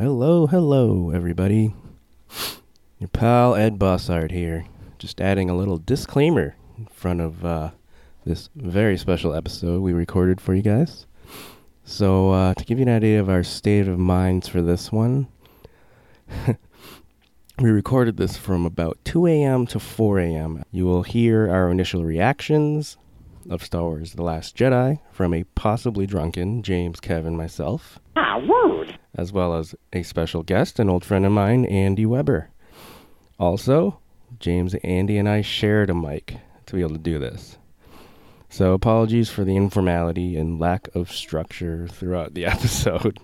Hello, hello, everybody. Your pal Ed Bossard here. Just adding a little disclaimer in front of uh, this very special episode we recorded for you guys. So, uh, to give you an idea of our state of minds for this one, we recorded this from about 2 a.m. to 4 a.m. You will hear our initial reactions of Star Wars The Last Jedi from a possibly drunken James, Kevin, myself Ah, word. as well as a special guest, an old friend of mine, Andy Weber. Also, James, Andy, and I shared a mic to be able to do this. So, apologies for the informality and lack of structure throughout the episode.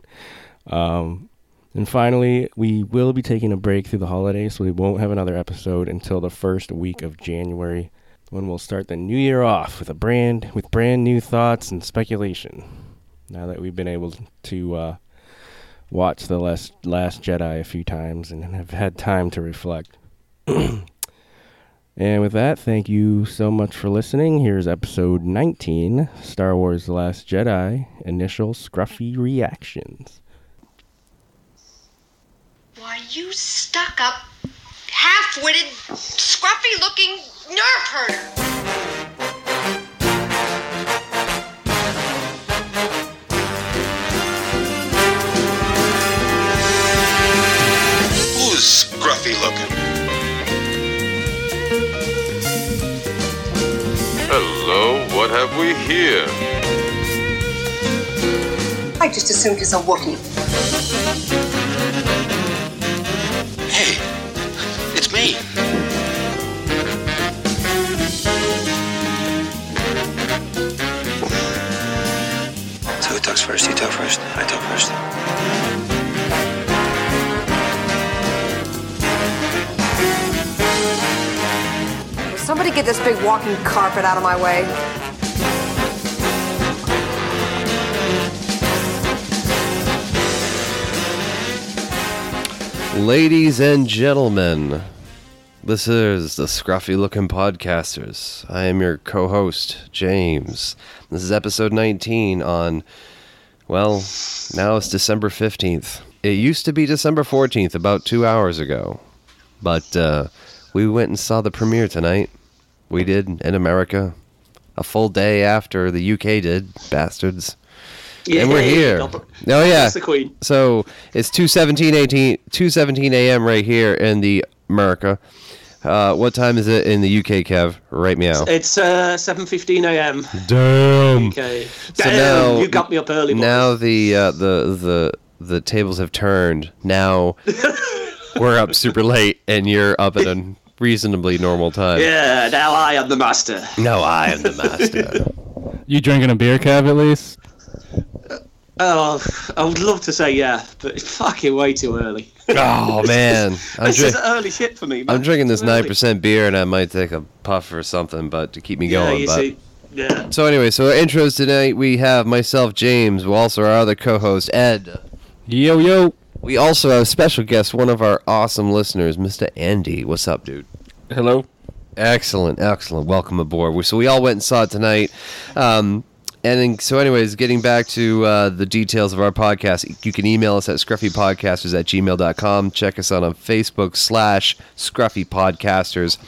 Um, and finally, we will be taking a break through the holidays, so we won't have another episode until the first week of January, when we'll start the new year off with a brand with brand new thoughts and speculation. Now that we've been able to uh, watch the last Last Jedi a few times and have had time to reflect. and with that, thank you so much for listening. Here's episode 19, Star Wars: The Last Jedi. Initial scruffy reactions. Why, you stuck up, half witted, scruffy looking nerve herder. Who's scruffy looking? Hello, what have we here? I just assumed it's a Wookiee. First? You talk first. I talk first. Will somebody get this big walking carpet out of my way? Ladies and gentlemen, this is the Scruffy Looking Podcasters. I am your co host, James. This is episode 19 on, well, now it's December 15th. It used to be December 14th, about two hours ago. But uh, we went and saw the premiere tonight. We did in America. A full day after the UK did, bastards. and we're here. Oh yeah. So it's 2:17 18 2:17 a.m. right here in the America. Uh, what time is it in the UK, Kev? Right meow. It's uh, 7:15 a.m. Damn. Okay. So Damn, now- you got me up early. boy. Now the uh, the the the tables have turned. Now we're up super late, and you're up at a reasonably normal time. Yeah, now I am the master. No, I am the master. You drinking a beer, Kev, at least? Oh, I would love to say yeah, but it's fucking way too early. Oh man, I'm, this drink- is early shit for me. Man. I'm drinking this nine percent beer, and I might take a puff or something, but to keep me Yeah, going. you but see. Yeah. So anyway, so our intros tonight we have myself, James, we also our other co-host Ed. Yo, yo. We also have a special guest, one of our awesome listeners, Mr. Andy. What's up, dude? Hello. Excellent, excellent. Welcome aboard. So we all went and saw it tonight. Um, and so, anyways, getting back to uh, the details of our podcast, you can email us at scruffypodcasters at gmail.com. Check us out on Facebook slash Scruffy Podcasters.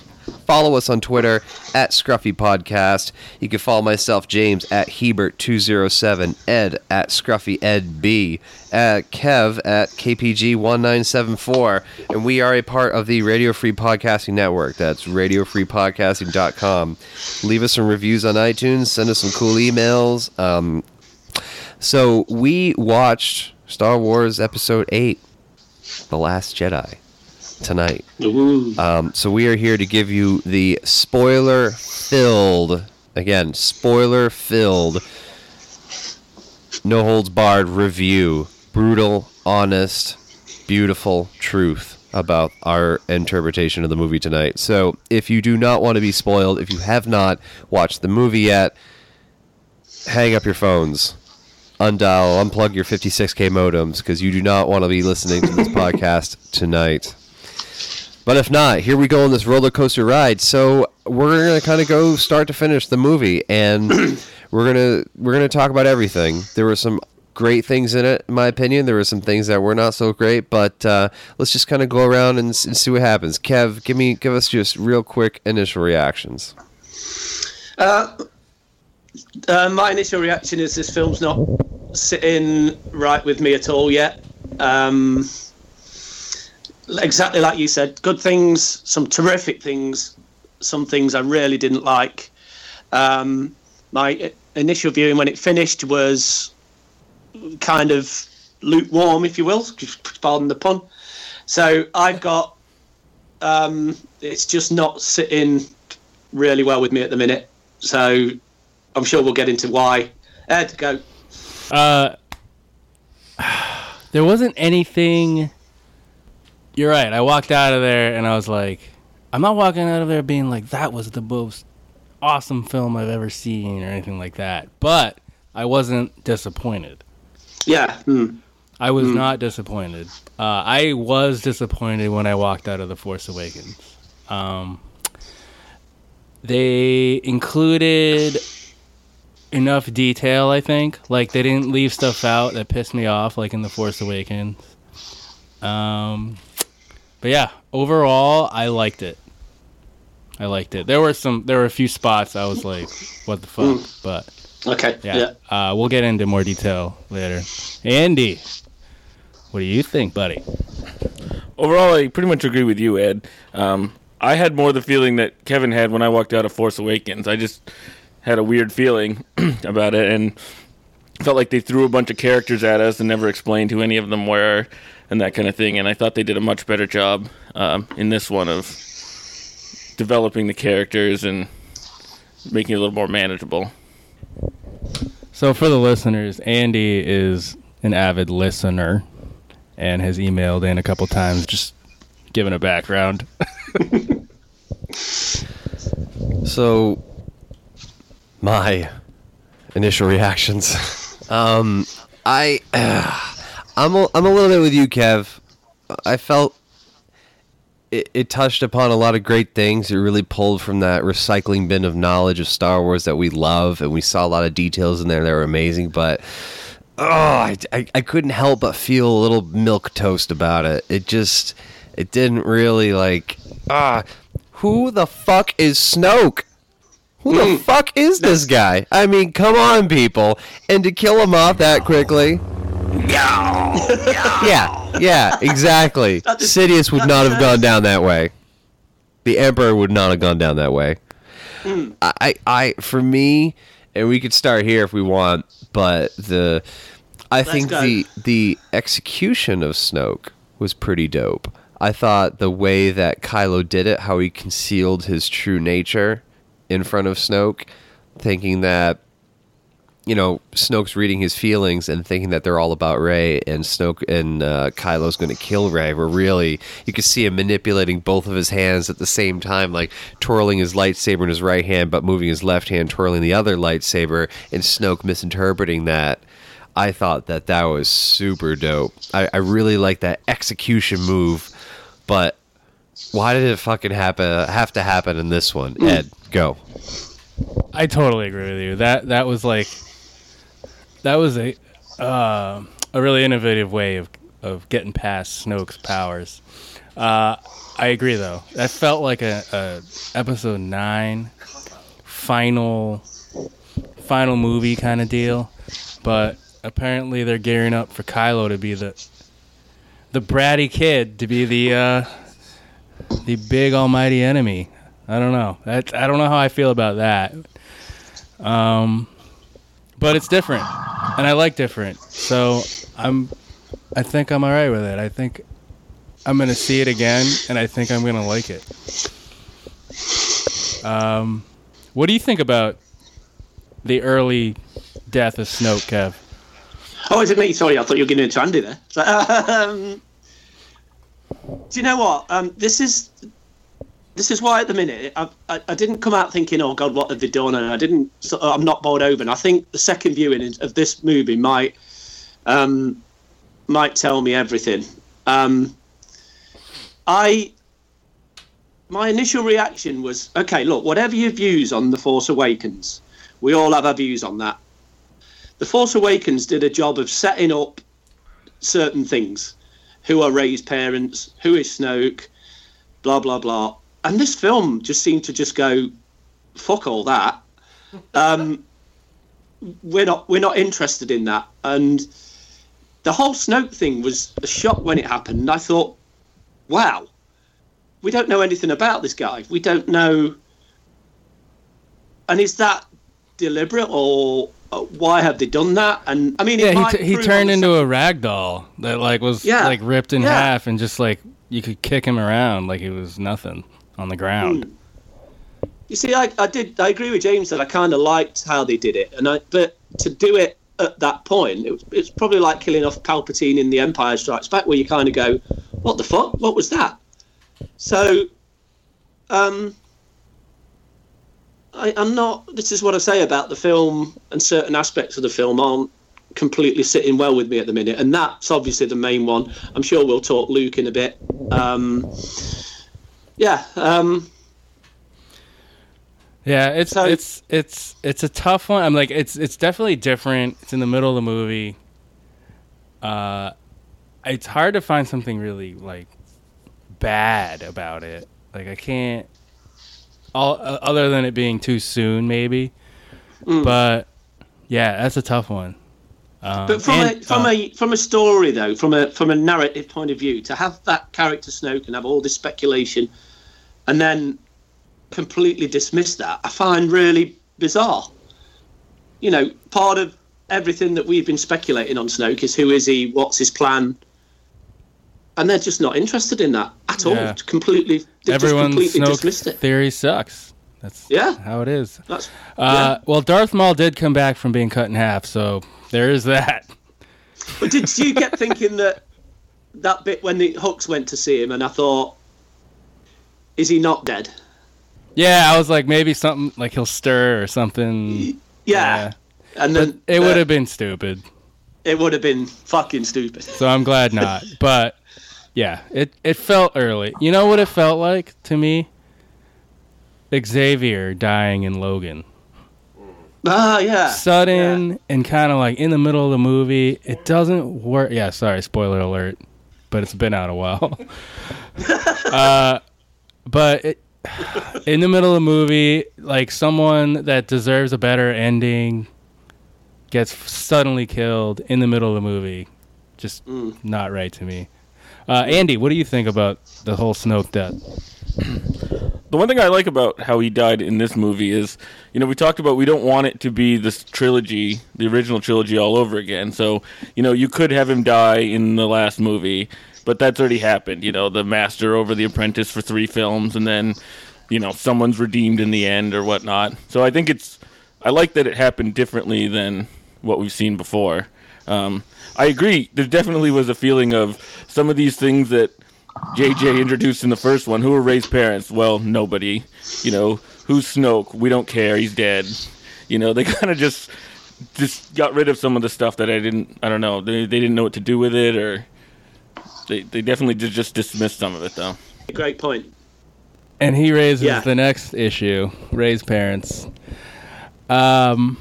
Follow us on Twitter at Scruffy Podcast. You can follow myself, James, at Hebert207, Ed at Scruffy Ed B, at Kev at KPG1974. And we are a part of the Radio Free Podcasting Network. That's radiofreepodcasting.com. Leave us some reviews on iTunes, send us some cool emails. Um, so we watched Star Wars Episode 8, The Last Jedi, tonight. Um, so we are here to give you the spoiler filled, again, spoiler filled, no holds barred review. Brutal, honest, beautiful truth about our interpretation of the movie tonight. So if you do not want to be spoiled, if you have not watched the movie yet, hang up your phones. Undial, unplug your 56k modems because you do not want to be listening to this podcast tonight. But if not, here we go on this roller coaster ride. So we're gonna kind of go start to finish the movie, and we're gonna we're gonna talk about everything. There were some great things in it, in my opinion. There were some things that were not so great, but uh, let's just kind of go around and, and see what happens. Kev, give me, give us just real quick initial reactions. Uh, uh, my initial reaction is this film's not sitting right with me at all yet. Um, exactly like you said, good things, some terrific things, some things I really didn't like. Um, my initial viewing when it finished was kind of lukewarm, if you will, pardon the pun. So I've got, um, it's just not sitting really well with me at the minute. So I'm sure we'll get into why. Ed, go. Uh, there wasn't anything. You're right. I walked out of there and I was like, I'm not walking out of there being like that was the most awesome film I've ever seen or anything like that. But I wasn't disappointed. Yeah. mm. I was not disappointed. Uh, I was disappointed when I walked out of The Force Awakens. Um, they included enough detail, I think. Like, they didn't leave stuff out that pissed me off, like in The Force Awakens. Um, but yeah, overall, I liked it. I liked it. There were some, there were a few spots I was like, what the fuck? But Okay. yeah, Yeah. Uh, we'll get into more detail later. Andy, what do you think, buddy? Overall, I pretty much agree with you, Ed. Um, I had more the feeling that Kevin had when I walked out of Force Awakens. I just had a weird feeling about it and felt like they threw a bunch of characters at us and never explained who any of them were and that kind of thing. And I thought they did a much better job um, in this one of developing the characters and making it a little more manageable. So, for the listeners, Andy is an avid listener and has emailed in a couple times, just giving a background. So, my initial reactions. um, I, I'm, a, I'm a little bit with you, Kev. I felt it, it touched upon a lot of great things. It really pulled from that recycling bin of knowledge of Star Wars that we love, and we saw a lot of details in there that were amazing. But oh, I, I, I couldn't help but feel a little milk toast about it. It just, it didn't really like ah. Who the fuck is Snoke? Who the fuck is this guy? I mean, come on, people. And to kill him off that quickly. Yeah, yeah, exactly. Sidious would not have gone down that way. The Emperor would not have gone down that way. Hmm. I, I, for me, and we could start here if we want, but the, I think go. the the execution of Snoke was pretty dope. I thought the way that Kylo did it, how he concealed his true nature in front of Snoke, thinking that you know Snoke's reading his feelings and thinking that they're all about Rey, and Snoke and uh, Kylo's going to kill Rey. Where really you could see him manipulating both of his hands at the same time, like twirling his lightsaber in his right hand, but moving his left hand, twirling the other lightsaber, and Snoke misinterpreting that. I thought that that was super dope. I, I really like that execution move, but why did it fucking happen? Have to happen in this one? Ed, go. I totally agree with you. That that was like that was a uh, a really innovative way of of getting past Snoke's powers. Uh, I agree though. That felt like a, a episode nine final final movie kind of deal, but apparently they're gearing up for Kylo to be the the bratty kid to be the uh, the big almighty enemy. I don't know. I don't know how I feel about that. Um, but it's different, and I like different. So I'm, I think I'm alright with it. I think I'm gonna see it again, and I think I'm gonna like it. Um, what do you think about the early death of Snoke, Kev? Oh, is it me? Sorry, I thought you were getting into Andy there. Um, do you know what? Um, this is this is why at the minute I, I, I didn't come out thinking, "Oh God, what have they done?" And I didn't. So I'm not bowled over. And I think the second viewing of this movie might um, might tell me everything. Um, I my initial reaction was, okay, look, whatever your views on the Force Awakens, we all have our views on that. The Force Awakens did a job of setting up certain things. Who are Rey's parents? Who is Snoke? Blah blah blah. And this film just seemed to just go, fuck all that. Um, we're not we're not interested in that. And the whole Snoke thing was a shock when it happened. I thought, wow, we don't know anything about this guy. We don't know. And is that deliberate or uh, why have they done that? And I mean, Yeah, he, t- he turned into a rag doll that like was Yeah, like ripped in yeah. half and just like you could kick him around like he was nothing on the ground. Hmm. You see, I, I did. I agree with James that I kind of liked how they did it, and I but to do it at that point, it was, it's probably like killing off Palpatine in The Empire Strikes Back, where you kind of go, "What the fuck? What was that?" So, um, I, I'm not. This is what I say about the film, and certain aspects of the film aren't completely sitting well with me at the minute, and that's obviously the main one. I'm sure we'll talk Luke in a bit. Um, yeah. Um, Yeah, it's So- it's it's it's a tough one. I'm like it's it's definitely different. It's in the middle of the movie. Uh it's hard to find something really like bad about it. Like I can't all uh, other than it being too soon maybe. Mm. But yeah, that's a tough one. Um, But from and, a from uh, a from a story though, from a from a narrative point of view, to have that character Snoke and have all this speculation, and then completely dismiss that, I find really bizarre. You know, part of everything that we've been speculating on Snoke is who is he, what's his plan, and they're just not interested in that at all. Yeah. Completely, they've just completely Snoke dismissed it. theory sucks. That's Yeah. how it is. Uh, Well, Darth Maul did come back from being cut in half, so there is that. But did you get thinking that that bit when the Hux went to see him, and I thought, is he not dead? Yeah, I was like maybe something like he'll stir or something. Yeah. Yeah. And But then it uh, would have been stupid. it would have been fucking stupid. So I'm glad not. But yeah, it it felt early. You know what it felt like to me? Xavier dying in Logan. Ah, yeah. Sudden and kind of like in the middle of the movie. It doesn't work. Yeah, sorry, spoiler alert. But it's been out a while. uh, but it, in the middle of the movie, like someone that deserves a better ending gets suddenly killed in the middle of the movie. Just not right to me. Uh, Andy, what do you think about the whole Snoke death? The one thing I like about how he died in this movie is, you know, we talked about we don't want it to be this trilogy, the original trilogy, all over again. So, you know, you could have him die in the last movie, but that's already happened. You know, the master over the apprentice for three films, and then, you know, someone's redeemed in the end or whatnot. So I think it's, I like that it happened differently than what we've seen before. Um, I agree. There definitely was a feeling of some of these things that JJ introduced in the first one. Who were Rey's parents? Well, nobody. You know, who's Snoke? We don't care. He's dead. You know, they kind of just just got rid of some of the stuff that I didn't. I don't know. They they didn't know what to do with it, or they they definitely did just dismissed some of it though. Great point. And he raises Yeah. the next issue, Rey's parents. Um,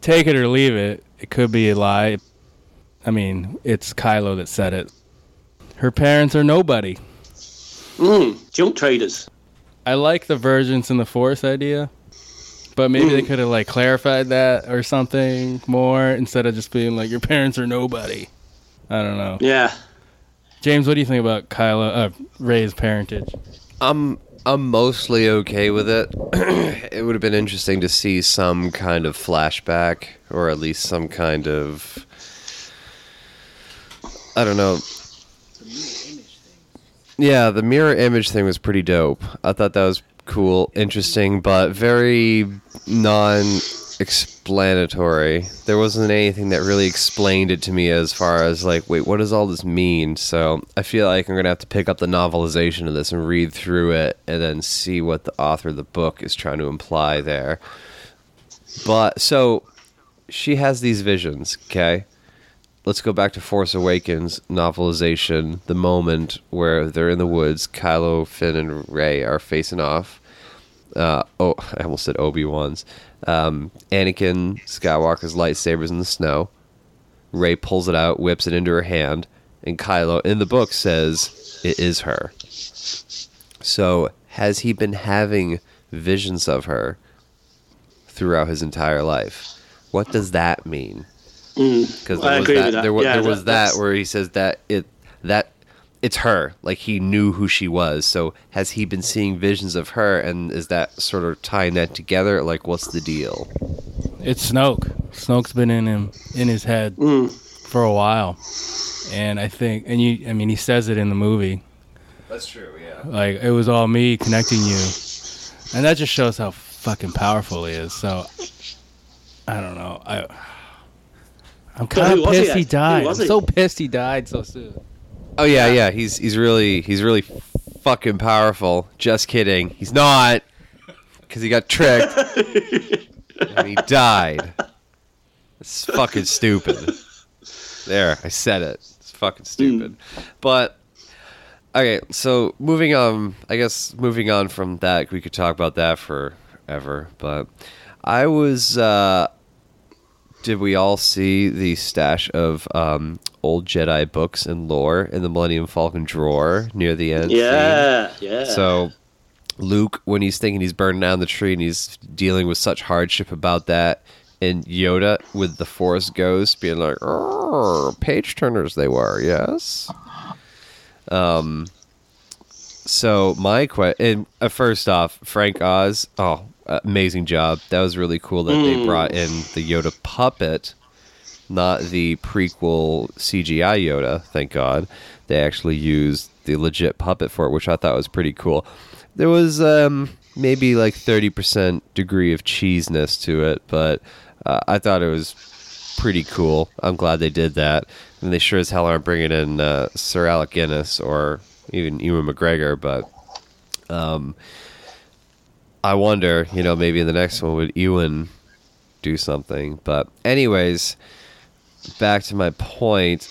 take it or leave it. It could be a lie. I mean, it's Kylo that said it. Her parents are nobody. Mm, junk traders. I like the Virgins and the Force idea, but maybe they could have like clarified that or something more instead of just being like your parents are nobody. I don't know. Yeah. James, what do you think about Kylo uh, Rey's parentage? I'm I'm mostly okay with it. it would have been interesting to see some kind of flashback, or at least some kind of I don't know. Yeah, the mirror image thing was pretty dope. I thought that was cool, interesting, but very non-explanatory. There wasn't anything that really explained it to me as far as like, wait, what does all this mean? So I feel like I'm gonna have to pick up the novelization of this and read through it, and then see what the author of the book is trying to imply there. But so she has these visions, okay? let's go back to Force Awakens novelization. The moment where they're in the woods, Kylo, Finn, and Rey are facing off, uh, oh, I almost said Obi Wan's. Um, Anakin Skywalker's lightsabers in the snow. Rey pulls it out, whips it into her hand, and Kylo in the book says it is her. So has he been having visions of her throughout his entire life? What does that mean? Because Mm, with that. There was, Yeah, there that- was that where he says that it that it's her. Like he knew who she was. So has he been seeing visions of her, and is that sort of tying that together? Like, what's the deal? It's Snoke. Snoke's been in him in his head for a while, and I think, and you, I mean, he says it in the movie. That's true. Yeah. Like it was all me connecting you, and that just shows how fucking powerful he is. So I don't know. I I'm kind of was he, pissed he, died. was I'm so pissed he died so soon. Oh yeah, yeah. He's he's really he's really fucking powerful. Just kidding. He's not, because he got tricked and he died. It's fucking stupid. There, I said it. It's fucking stupid. But okay, so moving on. I guess moving on from that, we could talk about that forever. But I was. uh did we all see the stash of um, old Jedi books and lore in the Millennium Falcon drawer near the end? scene? Yeah, yeah. So Luke, when he's thinking he's burning down the tree and he's dealing with such hardship about that, and Yoda with the Force Ghost being like, "Oh, page turners they were, yes." Um. So my question, uh, first off, Frank Oz, oh, amazing job. That was really cool that they brought in the Yoda puppet, not the prequel CGI Yoda. Thank God, they actually used the legit puppet for it, which I thought was pretty cool. There was um, maybe like thirty percent degree of cheesiness to it, but uh, I thought it was pretty cool. I'm glad they did that, and they sure as hell aren't bringing in uh, Sir Alec Guinness or even Ewan McGregor, but. Um, I wonder, you know, maybe in the next one would Ewan do something. But anyways, back to my point.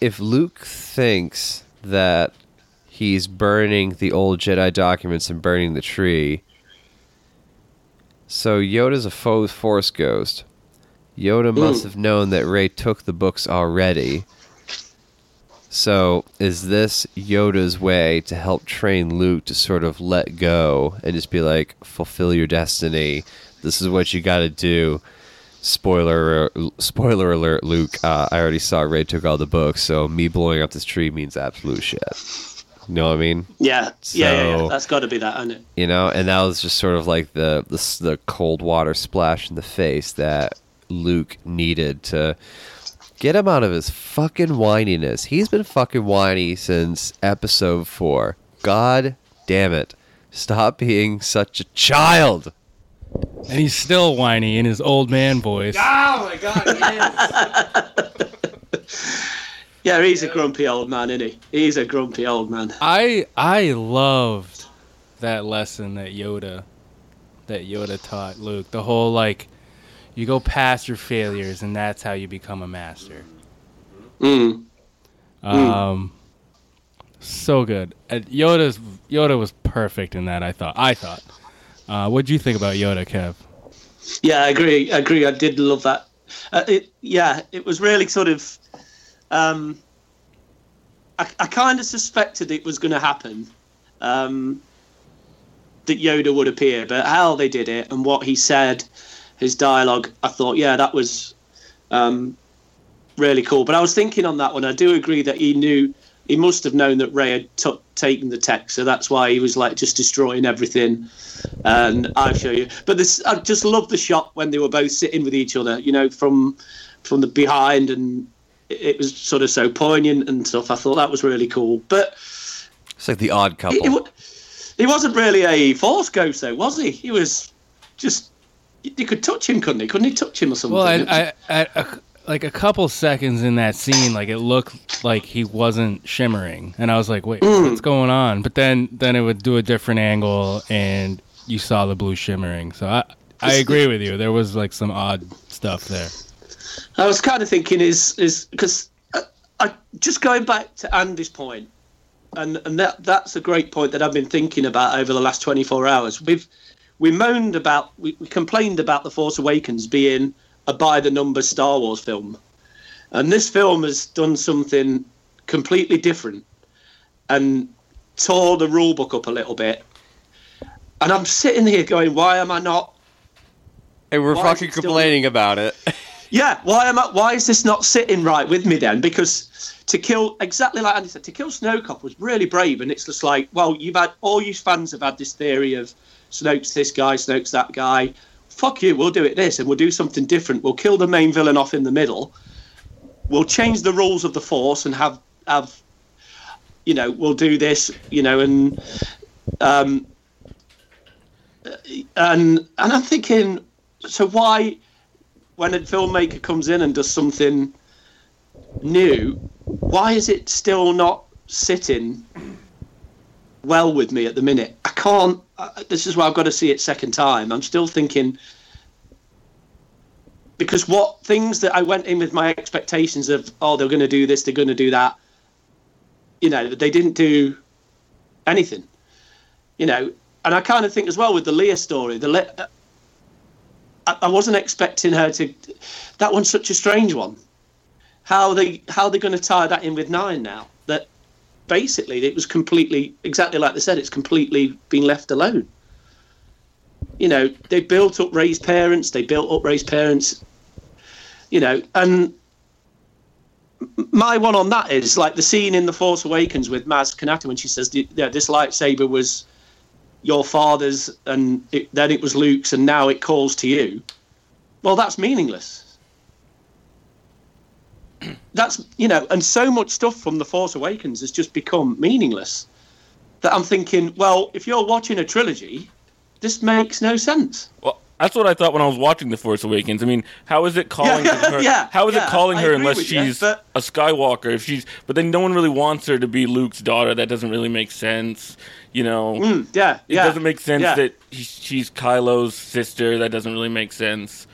If Luke thinks that he's burning the old Jedi documents and burning the tree, so Yoda's a faux force ghost. Yoda must mm. have known that Rey took the books already. So, is this Yoda's way to help train Luke to sort of let go and just be like, fulfill your destiny? This is what you got to do. Spoiler, spoiler alert, Luke. Uh, I already saw Rey took all the books, so me blowing up this tree means absolute shit. You know what I mean? yeah, yeah, yeah, yeah. That's got to be that, hasn't it? You know, and that was just sort of like the the, the cold water splash in the face that Luke needed to get him out of his fucking whininess. He's been fucking whiny since episode four. God damn it! Stop being such a child. And he's still whiny in his old man voice. Oh my god, yeah, he's a grumpy old man, isn't he? He's a grumpy old man. I I loved that lesson that Yoda that Yoda taught Luke. The whole like you go past your failures and that's how you become a master. Mm. Um so good. Uh, Yoda's Yoda was perfect in that I thought. I thought. Uh what do you think about Yoda, Kev? Yeah, I agree. I agree. I did love that. Uh, it, yeah, it was really sort of. Um, I, I kind of suspected it was going to happen. Um, that Yoda would appear, but how they did it and what he said, his dialogue, I thought, yeah, that was um, really cool. But I was thinking on that one, I do agree that he knew, he must have known that Rey had took taken the tech, so that's why he was like just destroying everything. And I'll show you. But this, I just love the shot when they were both sitting with each other, you know, from from the behind, and it, was sort of so poignant and stuff. I thought that was really cool. But It's like the odd couple. he, he, he wasn't really a force ghost, though, was he? He was just. You could touch him, couldn't he? Couldn't he touch him or something? Well, I, I, I, a, like a couple seconds in that scene, like it looked like he wasn't shimmering, and I was like, "Wait, mm. what's going on?" But then, then it would do a different angle, and you saw the blue shimmering. So I, I agree with you. There was like some odd stuff there. I was kind of thinking is is because I, uh, I just going back to Andy's point, and and that that's a great point that I've been thinking about over the last twenty four hours. We've we moaned about, we, we complained about The Force Awakens being a by the numbers Star Wars film. And this film has done something completely different and tore the rule book up a little bit. And I'm sitting here going, why am I not? And we're fucking it still- complaining about it. Yeah, why am I? Why is this not sitting right with me then? Because to kill exactly like Andy said, to kill Snoke off was really brave, and it's just like, well, you've had all you fans have had this theory of Snoke's this guy, Snoke's that guy. Fuck you, we'll do it this, and we'll do something different. We'll kill the main villain off in the middle. We'll change the rules of the Force and have have, you know, we'll do this, you know, and um, and and I'm thinking, so why? when a filmmaker comes in and does something new, why is it still not sitting well with me at the minute? I can't. This is why I've got to see it second time. I'm still thinking because what things that I went in with my expectations of oh they're going to do this, they're going to do that. You know, they didn't do anything. You know, and I kind of think as well with the Leia story, the Le- I, I wasn't expecting her to. That one's such a strange one. How they how they're going to tie that in with nine now? Basically it was completely exactly like they said. It's completely been left alone. You know, they built up Rey's parents. They built up Rey's parents. You know, and my one on that is like the scene in The Force Awakens with Maz Kanata when she says, "Yeah, this lightsaber was." your father's and it, then it was Luke's and now it calls to you. Well, that's meaningless. That's you know, and so much stuff from the Force Awakens has just become meaningless. That I'm thinking, well, if you're watching a trilogy, this makes no sense. Well, that's what I thought when I was watching The Force Awakens. I mean, how is it calling Yeah, her? yeah, how is yeah, it calling her unless with you, she's but- a Skywalker? If she's, but then no one really wants her to be Luke's daughter. That doesn't really make sense. You know, Mm, yeah, it doesn't make sense that he, she's Kylo's sister. That doesn't really make sense.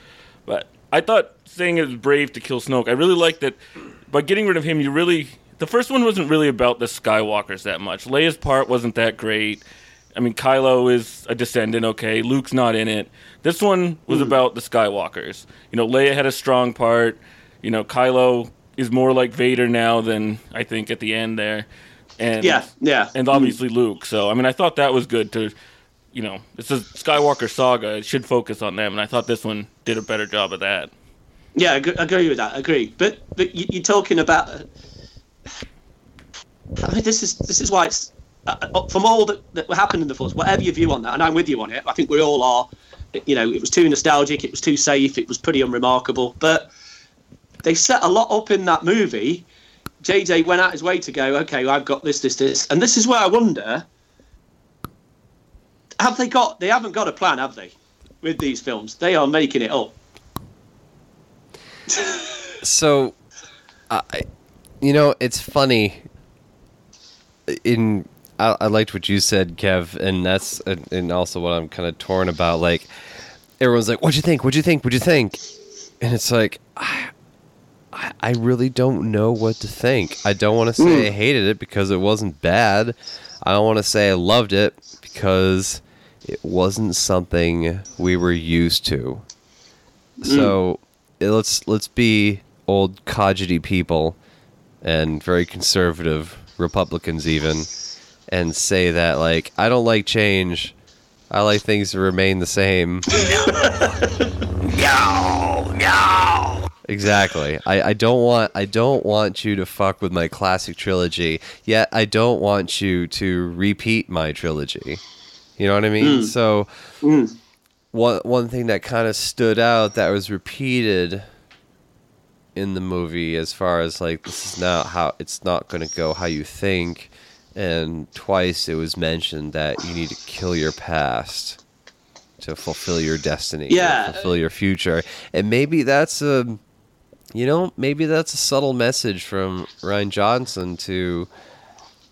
But I thought saying it was brave to kill Snoke. I really liked that. By getting rid of him, you really. The first one wasn't really about the Skywalkers that much. Leia's part wasn't that great. I mean, Kylo is a descendant, okay. Luke's not in it. This one was Hmm. about the Skywalkers. You know, Leia had a strong part. You know, Kylo is more like Vader now than I think at the end there. And Yeah, yeah. and obviously Luke. So I mean, I thought that was good to, you know, it's a Skywalker saga. It should focus on them, and I thought this one did a better job of that. Yeah, I agree, with that. I agree. But but you, you're talking about. I mean, this is this is why it's uh, uh, from all that, that happened in the Force. Whatever your view on that, and I'm with you on it. I think we all are. You know, it was too nostalgic. It was too safe. It was pretty unremarkable. But they set a lot up in that movie. JJ went out his way to go. Okay, I've got this, this, this, and this is where I wonder. Have they got? They haven't got a plan, have they? With these films, they are making it up. so I you know it's funny in I, I liked what you said kev and that's and also what i'm kind of torn about like everyone's like what'd you think what'd you think what'd you think and it's like i I I really don't know what to think. I don't want to say I hmm. hated it because it wasn't bad. I don't want to say I loved it because it wasn't something we were used to. So eh, let's let's be old codgety people and very conservative Republicans even and say that like I don't like change. I like things to remain the same. no, no. Exactly. I, I don't want I don't want you to fuck with my classic trilogy. Yet I don't want you to repeat my trilogy. You know what I mean? Mm. So Mm. one one thing that kind of stood out that was repeated in the movie as far as like this is not how it's not going to go how you think and twice it was mentioned that you need to kill your past to fulfill your destiny to Yeah. fulfill your future and maybe that's a you know maybe that's a subtle message from Rian Johnson to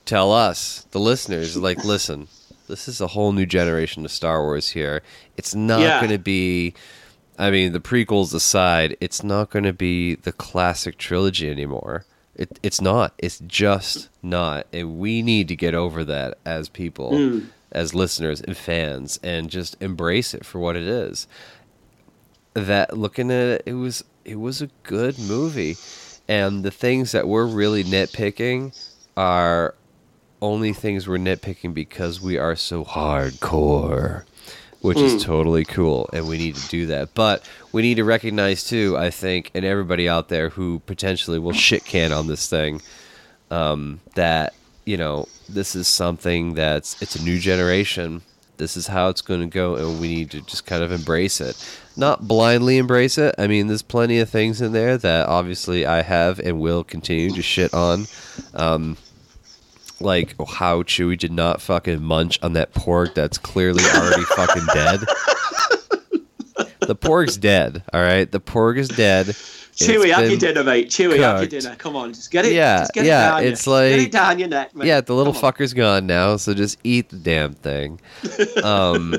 tell us the listeners like listen this is a whole new generation of Star Wars here it's not Yeah. going to be I mean, the prequels aside, it's not going to be the classic trilogy anymore. It, it's not. It's just not. And we need to get over that as people. Mm. as listeners and fans and just embrace it for what it is. That looking at it, it was it was a good movie, and the things that we're really nitpicking are only things we're nitpicking because we are so hardcore, which is totally cool, and we need to do that. But we need to recognize too, I think, and everybody out there who potentially will shit can on this thing, um, that you know this is something that's it's a new generation. This is how it's going to go, and we need to just kind of embrace it. Not blindly embrace it. I mean, there's plenty of things in there that obviously I have and will continue to shit on. Um, like how Chewie did not fucking munch on that pork that's clearly already fucking dead. The pork's dead, all right? The pork is dead. Chewie, have your dinner, mate. Chewie, have your dinner. Come on, just get it. Yeah, just get yeah, It down it's get like- it down your neck, mate. Yeah, the little Come on. fucker's gone now, so just eat the damn thing. Um,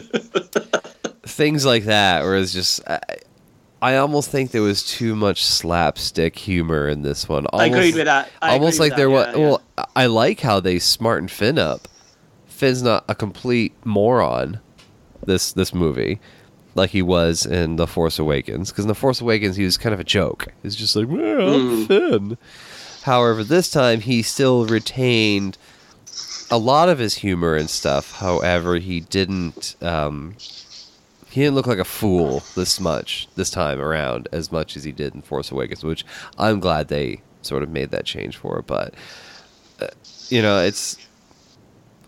things like that, where it's just. I, I almost think there was too much slapstick humor in this one. I agreed with that. I almost like there was. yeah, Well, I like how they smarten Finn up. Finn's not a complete moron. This this movie, like he was in The Force Awakens, because in The Force Awakens he was kind of a joke. He's just like, well, I'm Finn. However, this time he still retained a lot of his humor and stuff. However, he didn't. Um, he didn't look like a fool this much this time around as much as he did in Force Awakens, which I'm glad they sort of made that change for. But uh, you know, it's.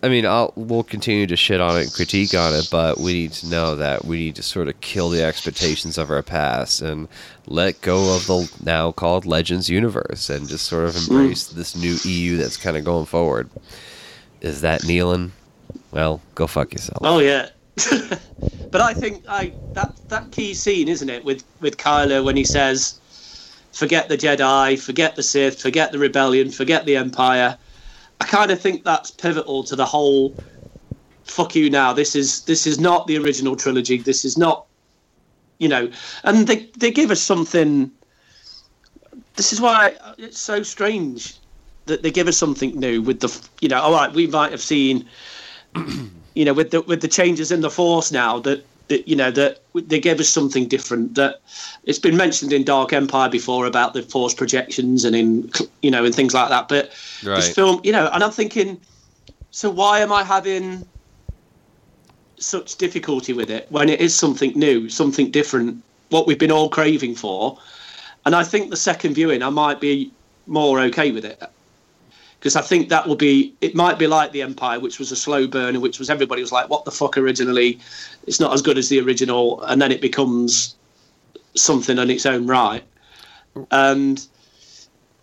I mean, I'll, we'll continue to shit on it and critique on it, but we need to know that we need to sort of kill the expectations of our past and let go of the now called Legends universe and just sort of hmm. embrace this new EU that's kind of going forward. Is that kneeling? Well, go fuck yourself. Oh yeah. but I think I that that key scene, isn't it, with with Kylo when he says, "Forget the Jedi, forget the Sith, forget the rebellion, forget the Empire." I kind of think that's pivotal to the whole. Fuck you now. This is this is not the original trilogy. This is not, you know, and they they give us something. This is why it's so strange that they give us something new with the you know all right we might have seen you know with the with the changes in the force now that, that you know that they gave us something different that it's been mentioned in dark empire before about the force projections and in you know and things like that but Right. this film you know and i'm thinking so why am i having such difficulty with it when it is something new something different what we've been all craving for and i think the second viewing i might be more okay with it because I think that will be it might be like the Empire, which was a slow burner, which was everybody was like, "What the fuck?" Originally, it's not as good as the original, and then it becomes something on its own right. And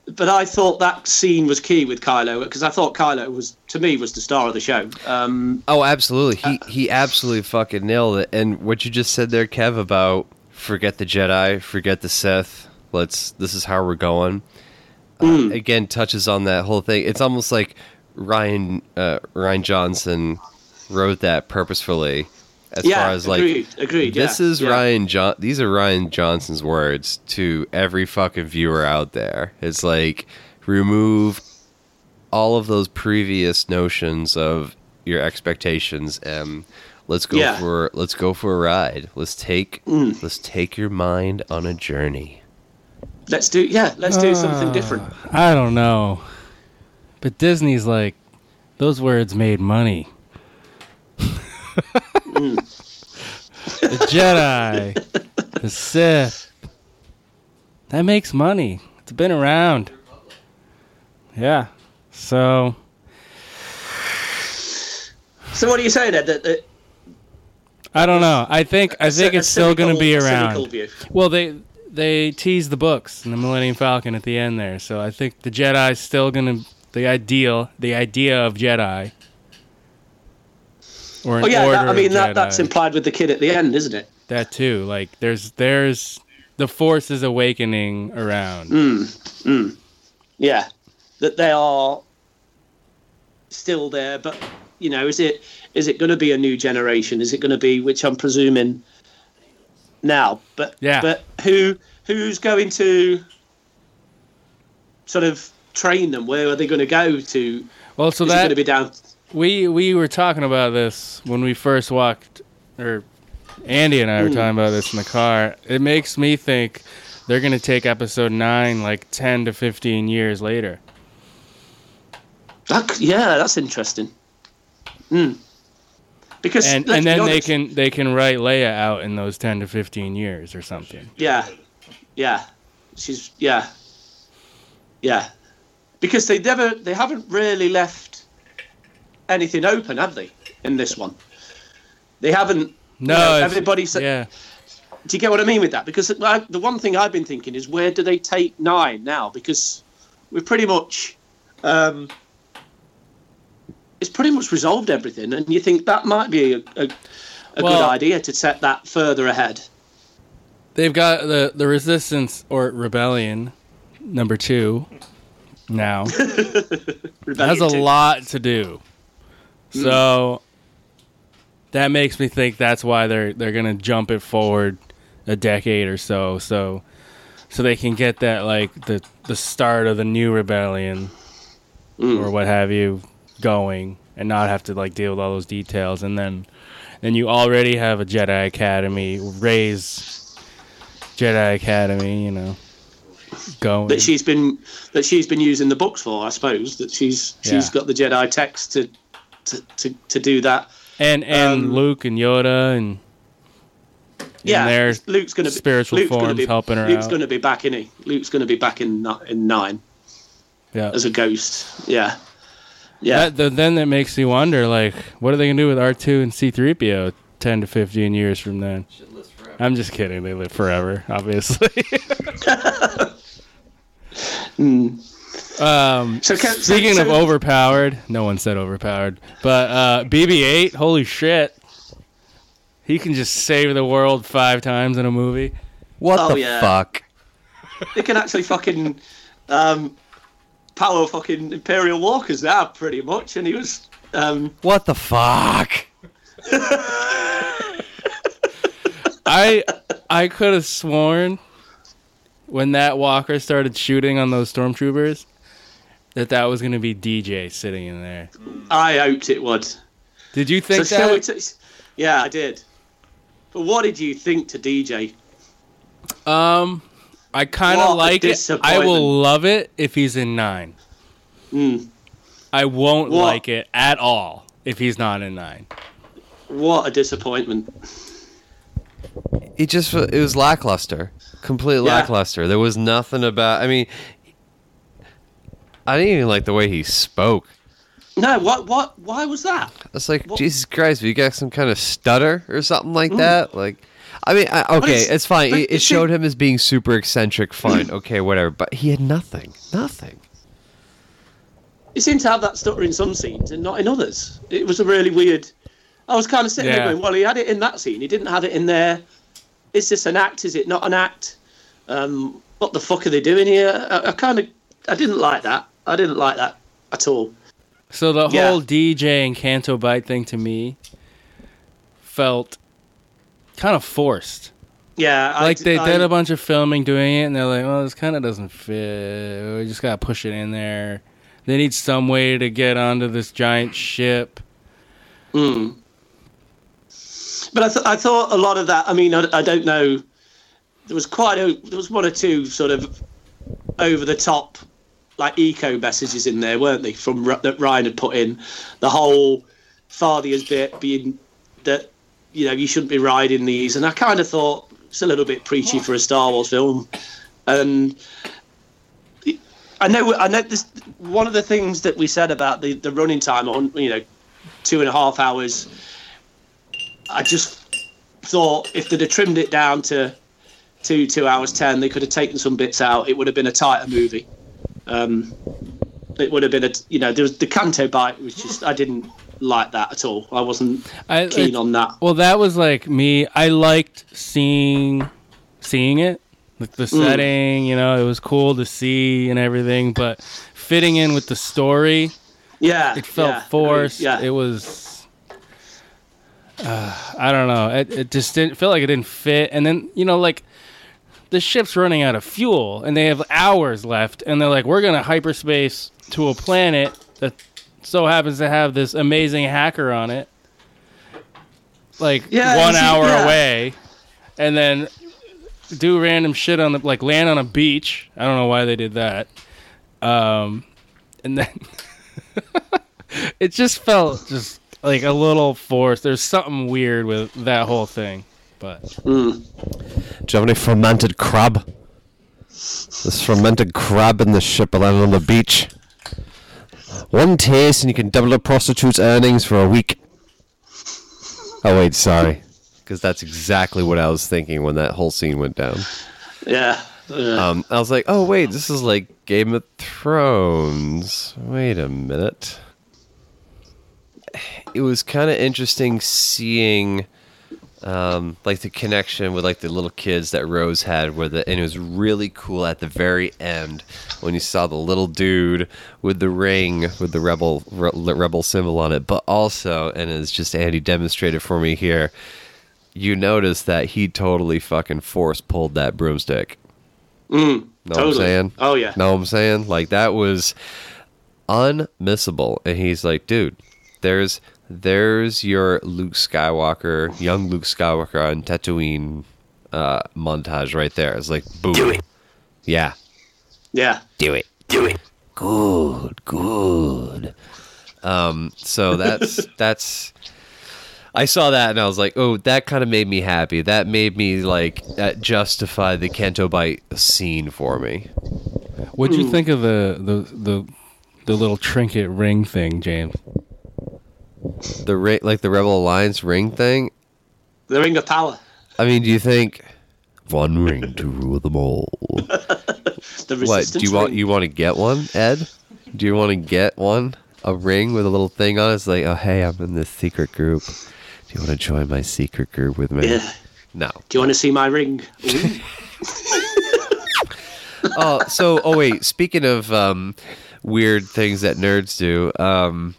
but I thought that scene was key with Kylo because I thought Kylo was to me was the star of the show. Um, Oh, absolutely. He he absolutely fucking nailed it. And what you just said there, Kev, about forget the Jedi, forget the Sith. Let's. This is how we're going. Uh, again, touches on that whole thing. It's almost like Rian uh, Rian Johnson wrote that purposefully. As Yeah, far as like agreed, agreed, this yeah, is yeah. Rian John. These are Rian Johnson's words to every fucking viewer out there. It's like remove all of those previous notions of your expectations and let's go Yeah. for let's go for a ride. Let's take Mm. let's take your mind on a journey. Let's do yeah, let's do something ah, different. I don't know. But Disney's like, those words made money. Hmm. the Jedi, the Sith. That makes money. It's been around. Yeah. So, So what do you say? That, that I don't know. I think I think it's still going to be around. Well, they they tease the books and the Millennium Falcon at the end there, so I think the Jedi's still going to the ideal, the idea of Jedi. Or an Oh yeah, that, I mean that, that's implied with the kid at the end, isn't it? that too. Like there's there's the Force is awakening around. Mm. Yeah, that they are still there, but you know, is it is it going to be a new generation? Is it going to be, which I'm presuming now? But Yeah. but who who's going to sort of train them? Where are they going to go to? Well, so is that going to be down? we we were talking about this when we first walked, or Andy and I were Hmm. talking about this in the car. It makes me think they're gonna take episode nine like ten to fifteen years later. That, yeah, that's interesting. Mm. Because and let's and then they can they can write Leia out in those ten to fifteen years or something. Yeah, yeah, she's yeah, yeah, because they never they haven't really left anything open, have they? In this one, they haven't. No, you know, it's- everybody said. yeah. Do you get what I mean with that? Because I, the one thing I've been thinking is where do they take nine now? Because we're pretty much, um, it's pretty much resolved everything, and you think that might be a, a, a Well- good idea to set that further ahead. They've got the the resistance or rebellion number two now has a two. lot to do. Hmm. So that makes me think that's why they're they're gonna jump it forward a decade or so, so so they can get that like the the start of the new rebellion hmm. or what have you going and not have to like deal with all those details and then then you already have a Jedi Academy Rey's Jedi Academy, you know, going. that she's been that she's been using the books for. I suppose that she's she's Yeah. got the Jedi text to to, to, to do that. and and um, Luke and Yoda and Yeah, their Luke's going to be spiritual Luke's gonna forms be, helping her Luke's going to be back in. He Luke's going to be back in in nine yeah. as a ghost. Yeah, yeah. That, th- then that makes me wonder, like, what are they gonna do with R two and C three PO ten to fifteen years from then? I'm just kidding. They live forever, obviously. Um, So can- so- speaking of overpowered, no one said overpowered, but uh, BB-8, holy shit, he can just save the world five times in a movie. What Oh, the yeah. fuck? they can actually fucking um, power fucking Imperial walkers there, pretty much. And he was um, What the fuck? I I could have sworn when that walker started shooting on those stormtroopers that that was gonna be DJ sitting in there. I hoped it would. Did you think so that? yeah, I did. But what did you think to DJ? um, I kind What a of like it. I will love it if he's in nine. Mm. I won't What? like it at all if he's not in nine. What a disappointment. It just it was lackluster, completely Yeah. lackluster. There was nothing about. I mean, I didn't even like the way he spoke. No, what? What? Why was that? It's like Well- Jesus Christ, you got some kind of stutter or something like that. Like, I mean, I, okay, it's- it's, fine. It, it showed him as being super eccentric. Fine, okay, whatever. But he had nothing, nothing. He seemed to have that stutter in some scenes and not in others. It was a really weird. I was kind of sitting Yeah. there going, "Well, he had it in that scene. He didn't have it in there. Is this an act? Is it not an act? Um, what the fuck are they doing here?" I, I kind of, I didn't like that. I didn't like that at all. So the Yeah. whole DJ and Canto Bight thing to me felt kind of forced. Yeah, like d- they I- did a bunch of filming doing it, and they're like, "Well, this kind of doesn't fit. We just gotta push it in there." They need some way to get onto this giant ship. Mm. But I, th- I thought a lot of that. I mean, I, I don't know. There was quite a. There was one or two sort of over the top, like eco messages in there, weren't they? From that Rian had put in the whole Fathiers bit being that you know you shouldn't be riding these, and I kind of thought it's a little bit preachy for a Star Wars film, and. I know. I know. This one of the things that we said about the, the running time on you know two and a half hours. I just thought if they'd have trimmed it down to two two hours ten, they could have taken some bits out. It would have been a tighter movie. Um, it would have been a you know there was the Canto Bight was just I didn't like that at all. I wasn't I, keen on that. Well, that was like me. I liked seeing seeing it, like the Mm. setting. You know, it was cool to see and everything, but fitting in with the story, Yeah, it felt yeah, forced. Yeah, It was. Uh, I don't know. It, it just didn't feel like it didn't fit. And then you know, like the ship's running out of fuel, and they have hours left, and they're like, "We're gonna hyperspace to a planet that so happens to have this amazing hacker on it, like Yeah, one hour yeah. away, and then do random shit on the like land on a beach. I don't know why they did that. Um, and then it just felt just like a little forced. There's something weird with that whole thing, but mm. Do you have any fermented crab? This fermented crab in the ship landed on the beach. One taste and you can double a prostitute's earnings for a week. Oh wait, sorry. Because that's exactly what I was thinking when that whole scene went down. Yeah. yeah. Um, I was like, oh wait, this is like Game of Thrones. Wait a minute. It was kind of interesting seeing, um, like the connection with like the little kids that Rose had with it, and it was really cool at the very end when you saw the little dude with the ring with the rebel re- rebel symbol on it. But also, and as just Andy demonstrated for me here, you notice that he totally fucking force pulled that broomstick. Know what I'm saying? Oh, yeah. Know what I'm saying? Like that was unmissable. And he's like, dude, there's there's your Luke Skywalker, young Luke Skywalker on Tatooine uh, montage right there. It's like boom. Do it. Yeah. yeah. Do it. Do it. Good, good. Um, so that's that's I saw that and I was like, oh, that kind of made me happy. That made me like that justify the Canto Bight scene for me. what'd Hmm. you think of the the the the little trinket ring thing, James? The ring, like the Rebel Alliance ring thing. The Ring of Power. I mean, do you think one ring to rule them all? The What do you want? You want to get one, Ed? Do you want to get one? A ring with a little thing on it? It's like, oh hey, I'm in this secret group. Do you want to join my secret group with me? Yeah. No. Do you want to see my ring? Oh, so oh wait. Speaking of um, weird things that nerds do, um,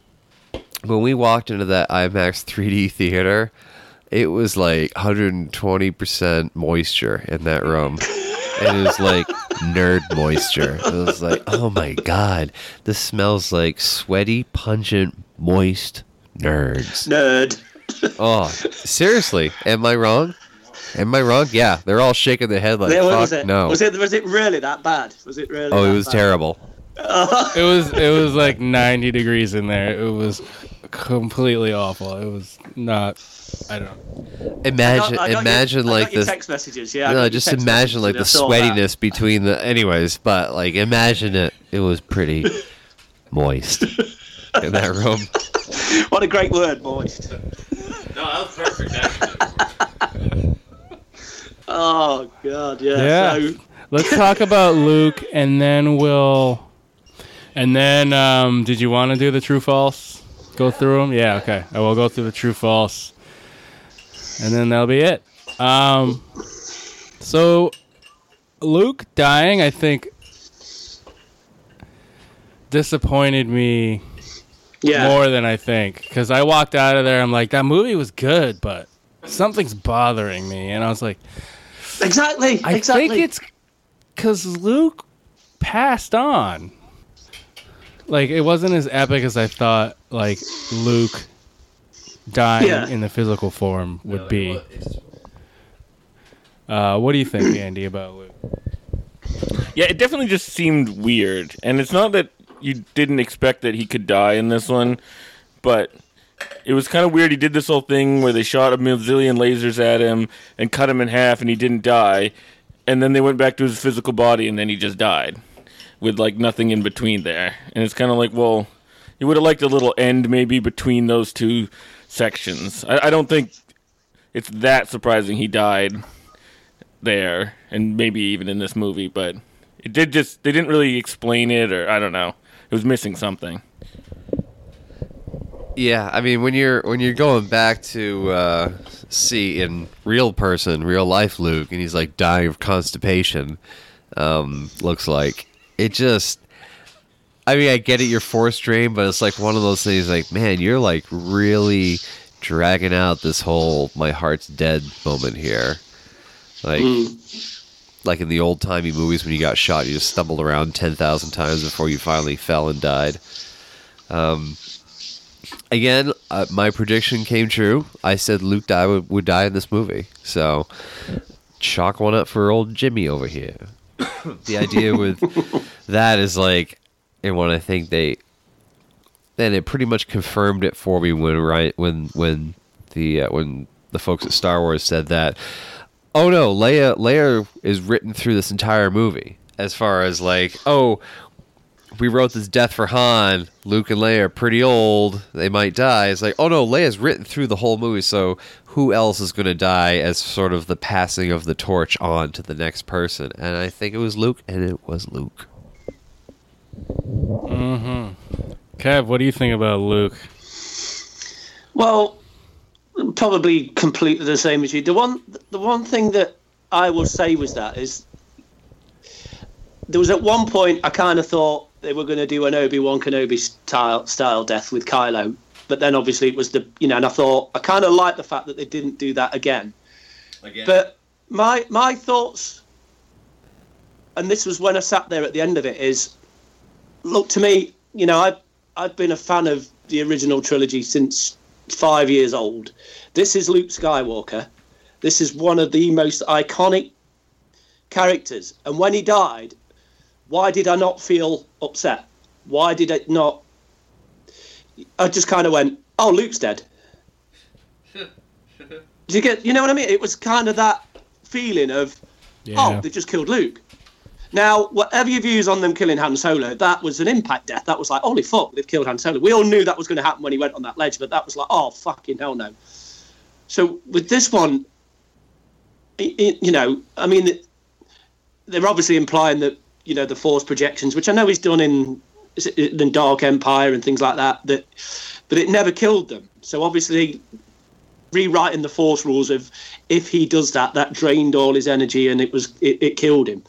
when we walked into that IMAX 3D theater, it was like 120 percent moisture in that room, and it was like nerd moisture. It was like, oh my god, this smells like sweaty, pungent, moist nerds. Nerd. Oh, seriously, am I wrong? Am I wrong? Yeah, they're all shaking their head like, Yeah, what fuck was it? no. Was it was it really that bad? Was it really? oh, it was bad? terrible. It was it was like 90 degrees in there. It was completely awful. It was not. I don't. know. Imagine, I got- I got your- imagine I like got your this. text messages. Yeah. No, your just imagine like the messages, I saw that. sweatiness between the. Anyways, but like imagine it. It was pretty moist in that room. What a great word, moist. No, that was perfect. Oh god, yeah. Yeah. So, Let's talk about Luke, and then we'll. And then, um, did you want to do the true false? Go through them? Yeah, okay. I will go through the true false, and then that'll be it. Um, so, Luke dying, I think, disappointed me yeah. more than I think. Because I walked out of there, I'm like, that movie was good, but something's bothering me. And I was like, Exactly. I exactly. think it's because Luke passed on. Like it wasn't as epic as I thought. Like Luke dying Yeah. in the physical form would be. Uh, what do you think, Andy, about Luke? Yeah, it definitely just seemed weird. And it's not that you didn't expect that he could die in this one, but it was kind of weird. He did this whole thing where they shot a million lasers at him and cut him in half, and he didn't die. And then they went back to his physical body, and then he just died with like nothing in between there. And it's kind of like, well, you would have liked a little end maybe between those two sections. I, I don't think it's that surprising he died there, and maybe even in this movie, but it did just they didn't really explain it, or I don't know, it was missing something. Yeah, I mean when you're when you're going back to uh, see in real person, real life Luke, and he's like dying of constipation. Um, looks like it just. I mean, I get it, you're force drained, but it's like one of those things. Like, man, you're like really dragging out this whole "my heart's dead" moment here. Like, like in the old timey movies when you got shot, you just stumbled around ten thousand times before you finally fell and died. Um, again, uh, my prediction came true. I said Luke die would, would die in this movie. So, chalk one up for old Jimmy over here. the idea with that is like, and when I think they, then it pretty much confirmed it for me when right when when the uh, when the folks at Star Wars said that. Oh no, Leia Leia is written through this entire movie. As far as like, oh, we wrote this death for Han. Luke and Leia are pretty old. They might die. It's like, oh no, Leia's written through the whole movie. So who else is going to die as sort of the passing of the torch on to the next person? And I think it was Luke, and it was Luke. Mm-hmm. Kev, what do you think about Luke? Well, probably completely the same as you. The one, the one thing that I will say was that is there was at one point I kind of thought they were going to do an Obi Wan Kenobi style style death with Kylo, but then obviously it was the you know, and I thought I kind of liked the fact that they didn't do that again. Again. But my my thoughts, and this was when I sat there at the end of it, is look to me, you know, I've I've been a fan of the original trilogy since five years old. This is Luke Skywalker. This is one of the most iconic characters, and when he died, why did I not feel upset? Why did it not? I just kind of went, "Oh, Luke's dead." Do you get? You know what I mean? It was kind of that feeling of, Yeah. "Oh, they just killed Luke." Now, whatever your views on them killing Han Solo, that was an impact death. That was like, holy fuck, they've killed Han Solo. We all knew that was going to happen when he went on that ledge, but that was like, oh, fucking hell no. So with this one, i i you know, I mean, they're obviously implying that, you know, the Force projections, which I know he's done in, in Dark Empire and things like that, that, but it never killed them. So obviously, rewriting the Force rules of if he does that, that drained all his energy and it was it, it killed him.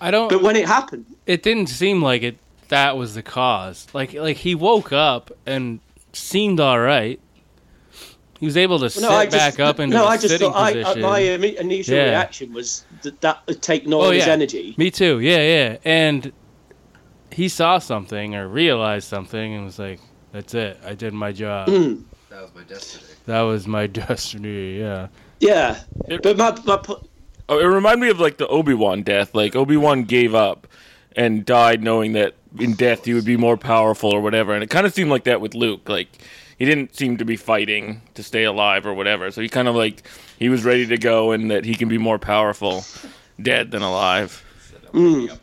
I don't. But when it happened, it didn't seem like it. That was the cause. Like like he woke up and seemed all right. He was able to sit I just, back up into no, a I just sitting thought I, position. uh, my initial Yeah. reaction was that that had taken all oh his yeah, energy. Me too. Yeah, yeah. And he saw something or realized something and was like, "That's it. I did my job. Mm. That was my destiny. That was my destiny." Yeah. Yeah, but my, my pu- Oh, it reminded me of like the Obi Wan death. Like Obi Wan gave up and died knowing that in death he would be more powerful or whatever. And it kind of seemed like that with Luke. Like he didn't seem to be fighting to stay alive or whatever. So he kind of like he was ready to go and that he can be more powerful dead than alive. Mm.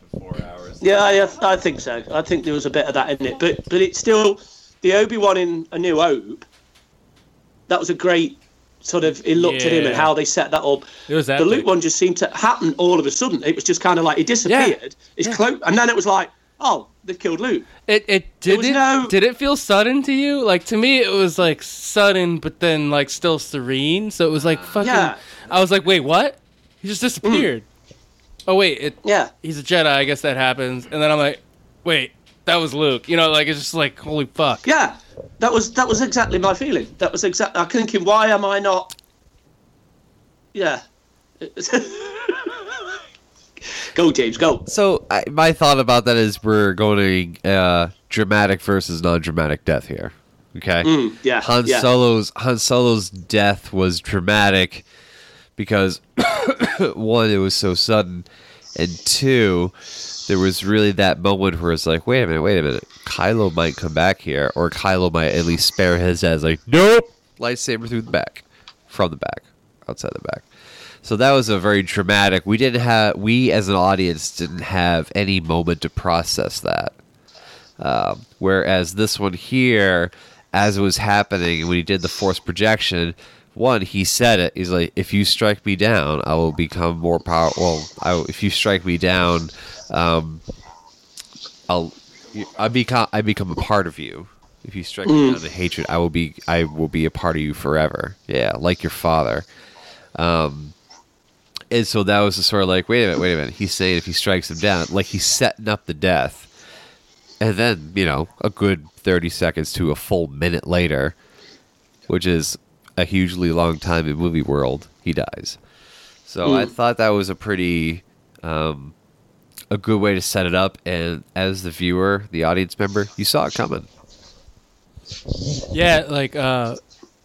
Yeah, I, I think so. I think there was a bit of that in it, but but it's still the Obi Wan in A New Hope. That was a great sort of. It looked at him and how they set that up. It was the epic. Luke one just seemed to happen all of a sudden. It was just kind of like he disappeared. His cloak, and then it was like, oh, they've killed Luke. It it did it no- did it feel sudden to you? Like to me, it was like sudden, but then like still serene. So it was like fucking. Yeah. I was like, wait, what? He just mm. disappeared. Oh wait, it. Yeah. He's a Jedi. I guess that happens. And then I'm like, wait, that was Luke. You know, like it's just like holy fuck. Yeah, that was that was exactly my feeling. That was exactly. I'm thinking, why am I not? Yeah. go, James. Go. So I, my thought about that is we're going uh, dramatic versus non-dramatic death here. Okay. Mm, yeah, Han yeah. Solo's Han Solo's death was dramatic because one, it was so sudden, and two, there was really that moment where it's like, wait a minute, wait a minute, Kylo might come back here, or Kylo might at least spare his head. It's like, nope, lightsaber through the back, from the back, outside the back. So that was a very dramatic. We didn't have we as an audience didn't have any moment to process that. Um, whereas this one here, as it was happening, when he did the force projection, one he said it. He's like, "If you strike me down, I will become more powerful. Well, I, if you strike me down, um, I'll I become I become a part of you. If you strike me Mm. down to hatred, I will be I will be a part of you forever. Yeah, like your father. Um, and so that was the sort of like, wait a minute, wait a minute. He's saying if he strikes him down, like he's setting up the death. And then, you know, a good 30 seconds to a full minute later, which is a hugely long time in movie world, he dies. So I Mm. thought that was a pretty, um, a good way to set it up. And as the viewer, the audience member, you saw it coming. Yeah, like uh,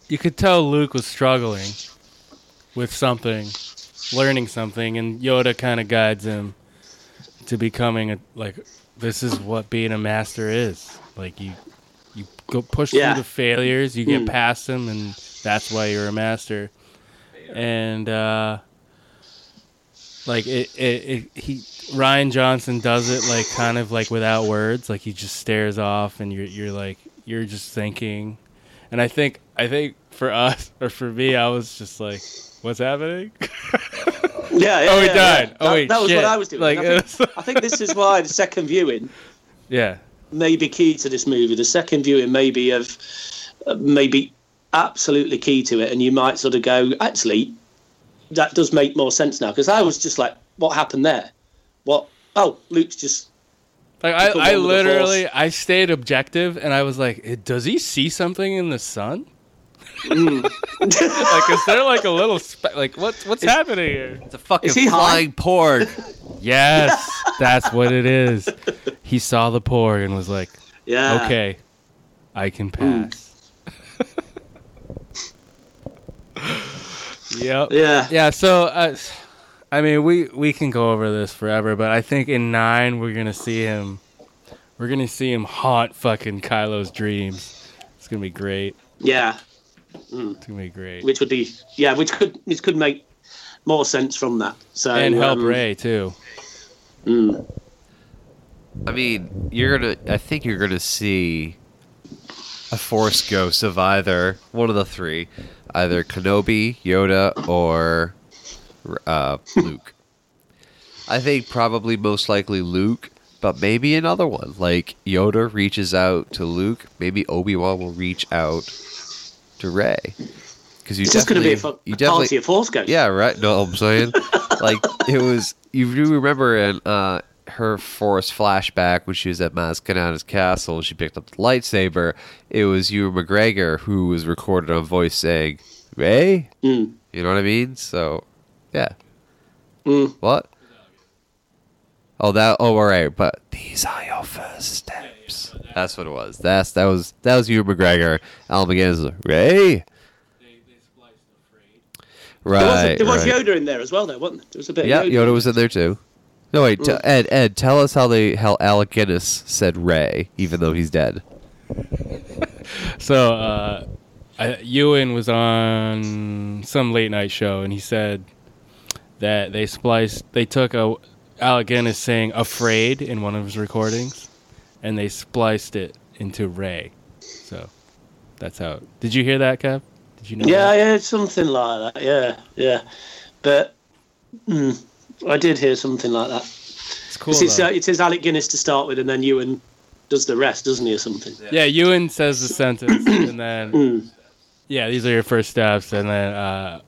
you could tell Luke was struggling with something, learning something, and Yoda kind of guides him to becoming a like. This is what being a master is. Like you, you go push Yeah. through the failures, you get Mm. past them, and that's why you're a master. And uh, like it, it, it, he Rian Johnson does it like kind of like without words, like he just stares off, and you're you're like you're just thinking. And I think I think for us or for me, I was just like, "What's happening?" Yeah, yeah Oh, he yeah, died. yeah. Oh, that, wait, that was shit. what I was doing. Like, I, think, I think this is why the second viewing yeah, may be key to this movie. The second viewing may be of maybe absolutely key to it, and you might sort of go, actually, that does make more sense now. Because I was just like, what happened there? What? Oh, Luke's just like I, Become I one with the literally I stayed objective, and I was like, "Eh, "Does he see something in the sun?" Mm. like, is there like a little spe- like what's what's happening here? It's a fucking Is he high? flying porg. Yes, that's what it is. He saw the porg and was like, yeah. "Okay, I can pass." yep. Yeah. Yeah. So, uh, I mean, we we can go over this forever, but I think in nine we're gonna see him. We're gonna see him haunt fucking Kylo's dreams. It's gonna be great. Yeah. It's gonna be great. Which would be yeah, which could which could make more sense from that. So and help um, Rey too. mm. I mean, you're gonna. I think you're gonna see a Force ghost of either one of the three, either Kenobi, Yoda, or uh, Luke. I think probably most likely Luke, but maybe another one. Like Yoda reaches out to Luke. Maybe Obi Wan will reach out to Rey. Because you just going to be a, fu- you definitely, of Force Ghosts. yeah, right. No, I'm saying, like it was. You do remember in uh, her Force flashback when she was at Maz Kanata's castle, she picked up the lightsaber. It was Ewan McGregor who was recorded on voice saying, "Rey," Mm. you know what I mean? So, yeah. Mm. What? Oh, that. Oh, all right. But these are your first steps. That's what it was. That's that was that was Ewan McGregor. Alec Guinness Rey. Right. There was, there was right. Yoda in there as well, though, wasn't there? There was a bit Yeah, Yoda. Yoda was in there too. No wait, t- Mm. Ed. Ed, tell us how they how Alec Guinness said Rey, even though he's dead. So, uh, I, Ewan was on some late night show, and he said that they spliced, they took a Alec Guinness saying "afraid" in one of his recordings, and they spliced it into Rey. So, that's how. Did you hear that, Kev? Did you know? Yeah, that? yeah, something like that. Yeah, yeah. But mm, I did hear something like that. it's cool. it's, uh, it is Alec Guinness to start with, and then Ewan does the rest, doesn't he, or something? Yeah, Ewan says the sentence, and then Mm. yeah, these are your first steps, and then uh,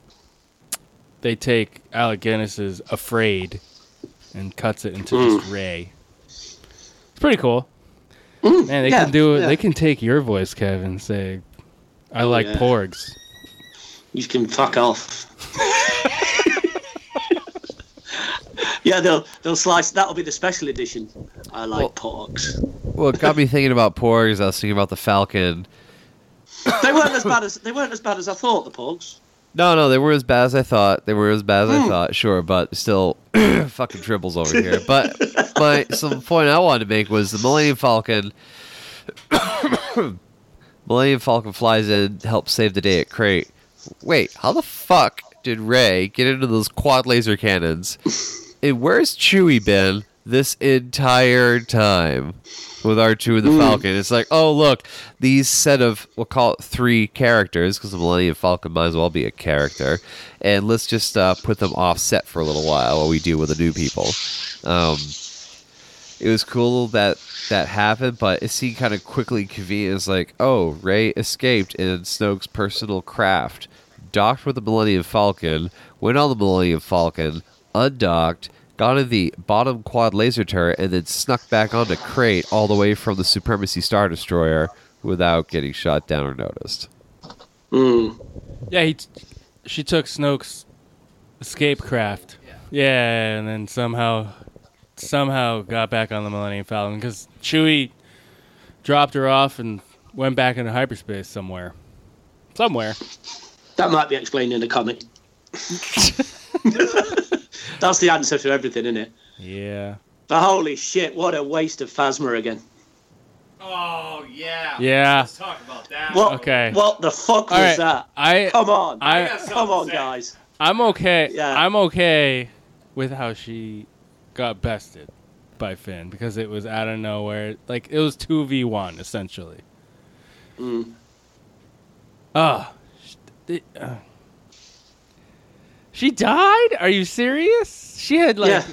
they take Alec Guinness's "Afraid" and cuts it into Mm. just Rey. It's pretty cool. Man, they yeah, can do it. yeah. They can take your voice, Kevin, and say, "I oh, like yeah. porgs." You can fuck off. yeah, they'll they'll slice. That'll be the special edition. I like Well- porgs. Well, it got me thinking about porgs. I was thinking about the Falcon. They weren't as bad as they weren't as bad as I thought. The porgs. No, no, they were as bad as I thought. They were as bad as Hmm. I thought. Sure, but still, fucking triples over here. But my some point I wanted to make was the Millennium Falcon. Millennium Falcon flies in, helps save the day at Crait. Wait, how the fuck did Rey get into those quad laser cannons? And where's Chewie been this entire time with R2 and the Falcon? It's like, oh, look, these set of, we'll call it three characters, because the Millennium Falcon might as well be a character. And let's just uh, put them offset for a little while while we deal with the new people. Um, it was cool that that happened, but it seemed kind of quickly convenient. It's like, oh, Rey escaped in Snoke's personal craft, docked with the Millennium Falcon, went on the Millennium Falcon, undocked, got in the bottom quad laser turret, and then snuck back onto Crait all the way from the Supremacy Star Destroyer without getting shot down or noticed. Mm. Yeah, he. T- she took Snoke's escape craft. Yeah. and then somehow, somehow got back on the Millennium Falcon because Chewie dropped her off and went back into hyperspace somewhere. Somewhere. That might be explained in the comic. That's the answer to everything, isn't it? Yeah. But holy shit, what a waste of Phasma again. Oh yeah. Yeah. Let's talk about that. What, Okay. What the fuck All was right. that? I Come on. I Come on, guys. I'm okay. Yeah. I'm okay with how she got bested by Finn because it was out of nowhere. Like it was two v one essentially. Mm. Oh, she, uh, she died? Are you serious? She had like yeah.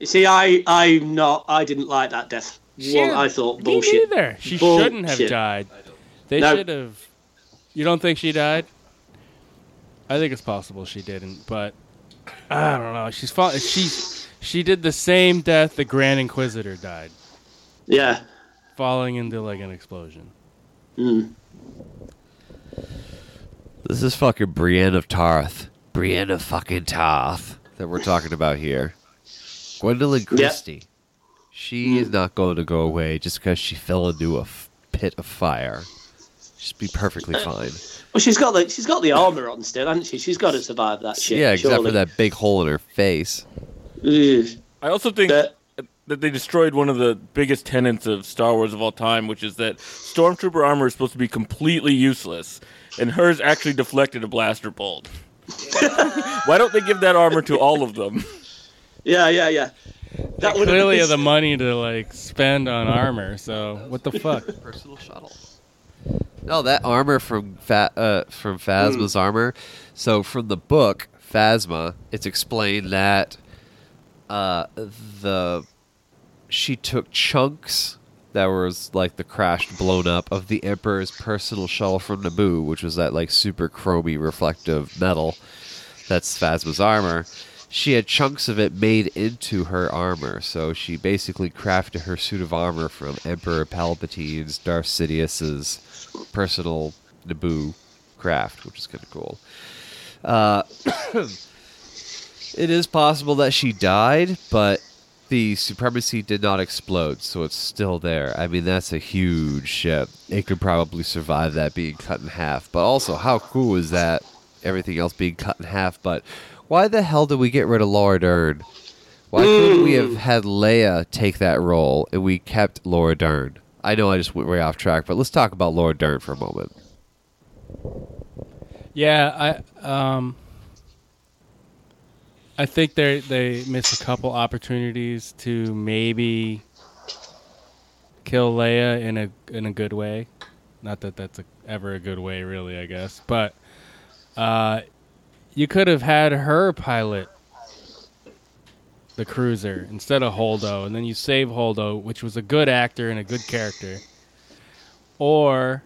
You see, I, I'm not. I didn't like that death. She One, had- I thought me bullshit. neither. She shouldn't have died. They No. should have. You don't think she died? I think it's possible she didn't, but I don't know. She's fall- she she did the same death the Grand Inquisitor died, Yeah. falling into like an explosion. Mm. This is fucking Brienne of Tarth. Brienne of fucking Tarth that we're talking about here. Gwendoline Christie. She hmm. is not going to go away just because she fell into a f- pit of fire. Just be perfectly uh, fine. Well, she's got the she's got the armor on still, hasn't she? She's got to survive that shit. yeah, except surely. for that big hole in her face. Ugh. I also think that they destroyed one of the biggest tenets of Star Wars of all time, which is that stormtrooper armor is supposed to be completely useless, and hers actually deflected a blaster bolt. Why don't they give that armor to all of them? Yeah, yeah, yeah. That would Clearly, have the money to like spend on armor. So what the fuck? Personal shuttle. No, that armor from Fa- uh, from Phasma's armor. So from the book Phasma, it's explained that uh, the she took chunks that was like the crashed, blown up of the Emperor's personal shuttle from Naboo, which was that like super chromy reflective metal. That's Phasma's armor. She had chunks of it made into her armor, so she basically crafted her suit of armor from Emperor Palpatine's, Darth Sidious's personal Naboo craft, which is kind of cool. Uh, it is possible that she died, but the supremacy did not explode, so it's still there. I mean, that's a huge ship. It could probably survive that being cut in half. But also, how cool is that? Everything else being cut in half. But why the hell did we get rid of Laura Dern? Why couldn't we have had Leia take that role and we kept Laura Dern? I know I just went way off track, but let's talk about Laura Dern for a moment. Yeah, I um, I think they they missed a couple opportunities to maybe kill Leia in a in a good way. Not that that's a, ever a good way, really. I guess, but uh, you could have had her pilot the cruiser instead of Holdo, and then you save Holdo, which was a good actor and a good character, or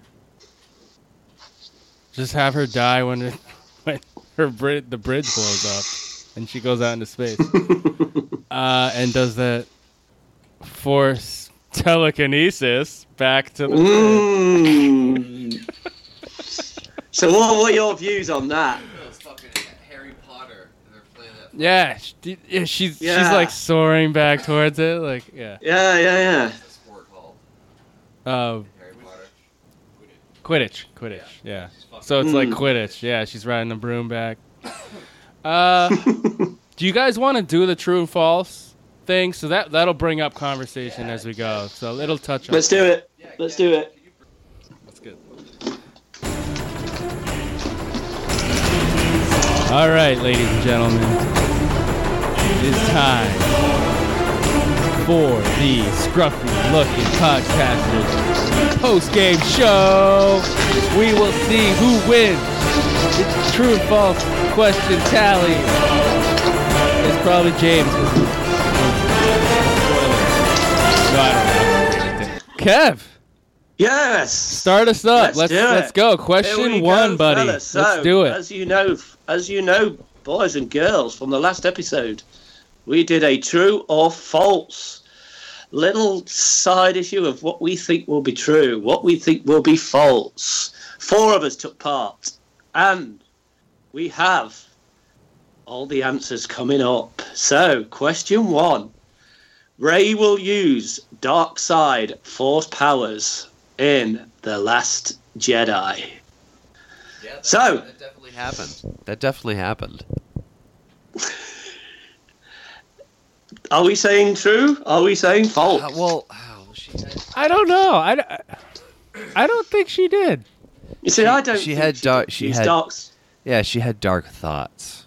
just have her die when it, when her the bridge blows up and she goes out into space. uh, and does that force telekinesis back to the Mm. so, what, are your views on that? Harry Potter. They're playing that. Yeah, she, yeah, she's she's like soaring back towards it, like yeah. Yeah, yeah, yeah. Uh, Quidditch, Quidditch, yeah. So it's like Mm. Quidditch, yeah. She's riding the broom back. Uh, do you guys want to do the true and false thing? So that that'll bring up conversation as we go. So it'll touch on. Let's do it. Let's do it. That's good. All right, ladies and gentlemen, it is time for the scruffy looking podcasters post game show. We will see who wins. It's true and false question tally. It's probably James. No, I don't know. Kev. Yes. Start us up. Let's Let's do let's it. go. Question one, go, buddy. fellas. let's do it. As you know, as you know, boys and girls, from the last episode, we did a true or false little side issue of what we think will be true, what we think will be false. Four of us took part, and we have all the answers coming up. So, question one. Rey will use dark side force powers in The Last Jedi. So, that definitely happened. That definitely happened. are we saying true? Are we saying false? Uh, well, oh, she had, I don't know. I, I don't think she did. You see, I don't. she think had dark. She had darks. yeah. She had dark thoughts.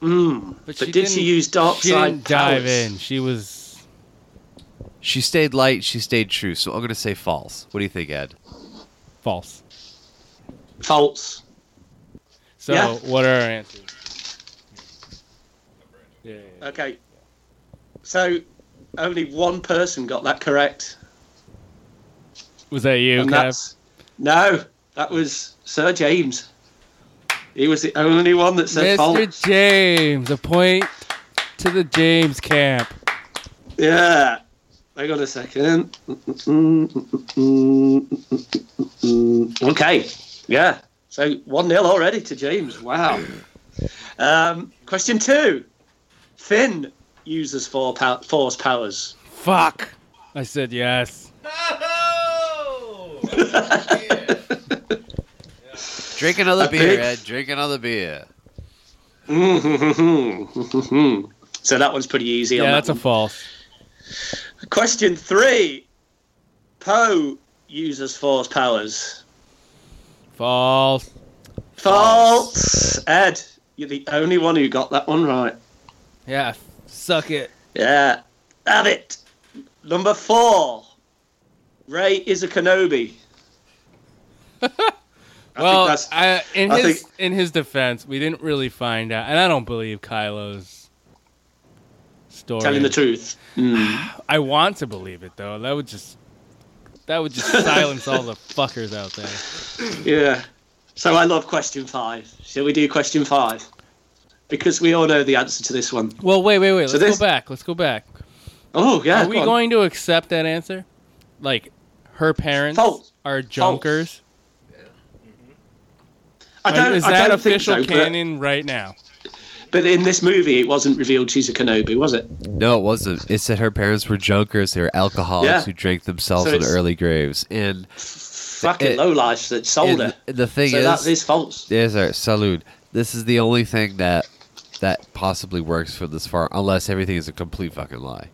Mm. But, she did she use dark She side didn't dive powers? in. She was She stayed light. She stayed true. So I'm gonna say false. What do you think, Ed? false. False. So Yeah. what are our answers? Yeah. Okay. So, only one person got that correct. Was that you, and Kev? that's no, that was Sir James. He was the only one that said Mr. false. James, a point to the James camp. Yeah. Hang on a second. Okay. Yeah. So 1 0 already to James. Wow. Um, question two Finn uses four pow- force powers. Fuck. I said yes. Drink another A beer, big- Ed. Drink another beer. Mm-hmm. so that one's pretty easy. on that that's a false. Question three Poe uses force powers. False. False. Ed, you're the only one who got that one right. Yeah, suck it. Yeah. Have it. Number four. Rey is a Kenobi. I well, I, in I his think- in his defense, we didn't really find out, and I don't believe Kylo's story. telling the truth. Mm. I want to believe it though. That would just that would just silence all the fuckers out there. Yeah. So I love question five. Shall we do question five? Because we all know the answer to this one. Well, wait, wait, wait. So Let's this- go back. Let's go back. Oh yeah. Are we on. going to accept that answer? Like, her parents False. are junkers? I don't, Is I that don't think official so, but- canon right now? But in this movie, it wasn't revealed she's a Kenobi, was it? No, it wasn't. It said her parents were junkers. They were alcoholics Yeah. who drank themselves So in early graves. And Fucking It- low life that sold and her. the thing so is, that is false. There's our salute. This is the only thing that that possibly works for this far, unless everything is a complete fucking lie.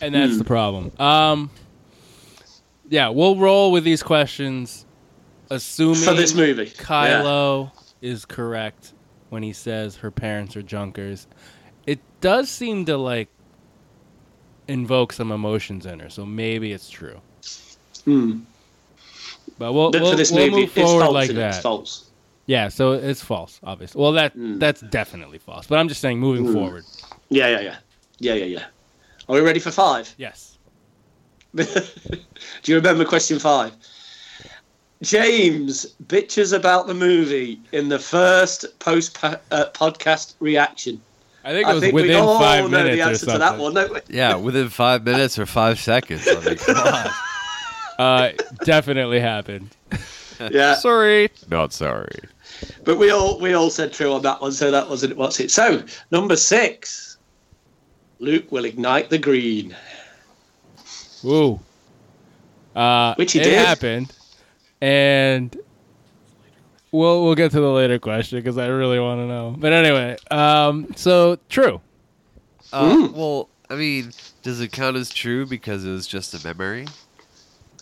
And that's Hmm. the problem. Um, yeah, we'll roll with these questions, assuming For this movie, Kylo is correct when he says her parents are junkers. It does seem to like invoke some emotions in her, so maybe it's true. Hmm. But we'll, But we'll, we'll movie, move forward false. like that. False. Yeah, so it's false, obviously. Well, that Hmm. that's definitely false. But I'm just saying, moving Mm. forward. Yeah, yeah, yeah, yeah, yeah, yeah. Are we ready for five? Yes. Do you remember question five? James bitches about the movie in the first post po- uh, podcast reaction. I think it was we within all five know minutes the or answer to that something. one, don't we? Yeah, within five minutes or five seconds. I mean, come on. Uh, definitely happened. Yeah, sorry. Not sorry. but we all we all said true on that one, so that wasn't what's it. So number six, Luke will ignite the green. Woo. Uh, Which he it did. happened, and we'll we'll get to the later question because I really want to know. But anyway, um, so true. Uh, Well, I mean, does it count as true because it was just a memory?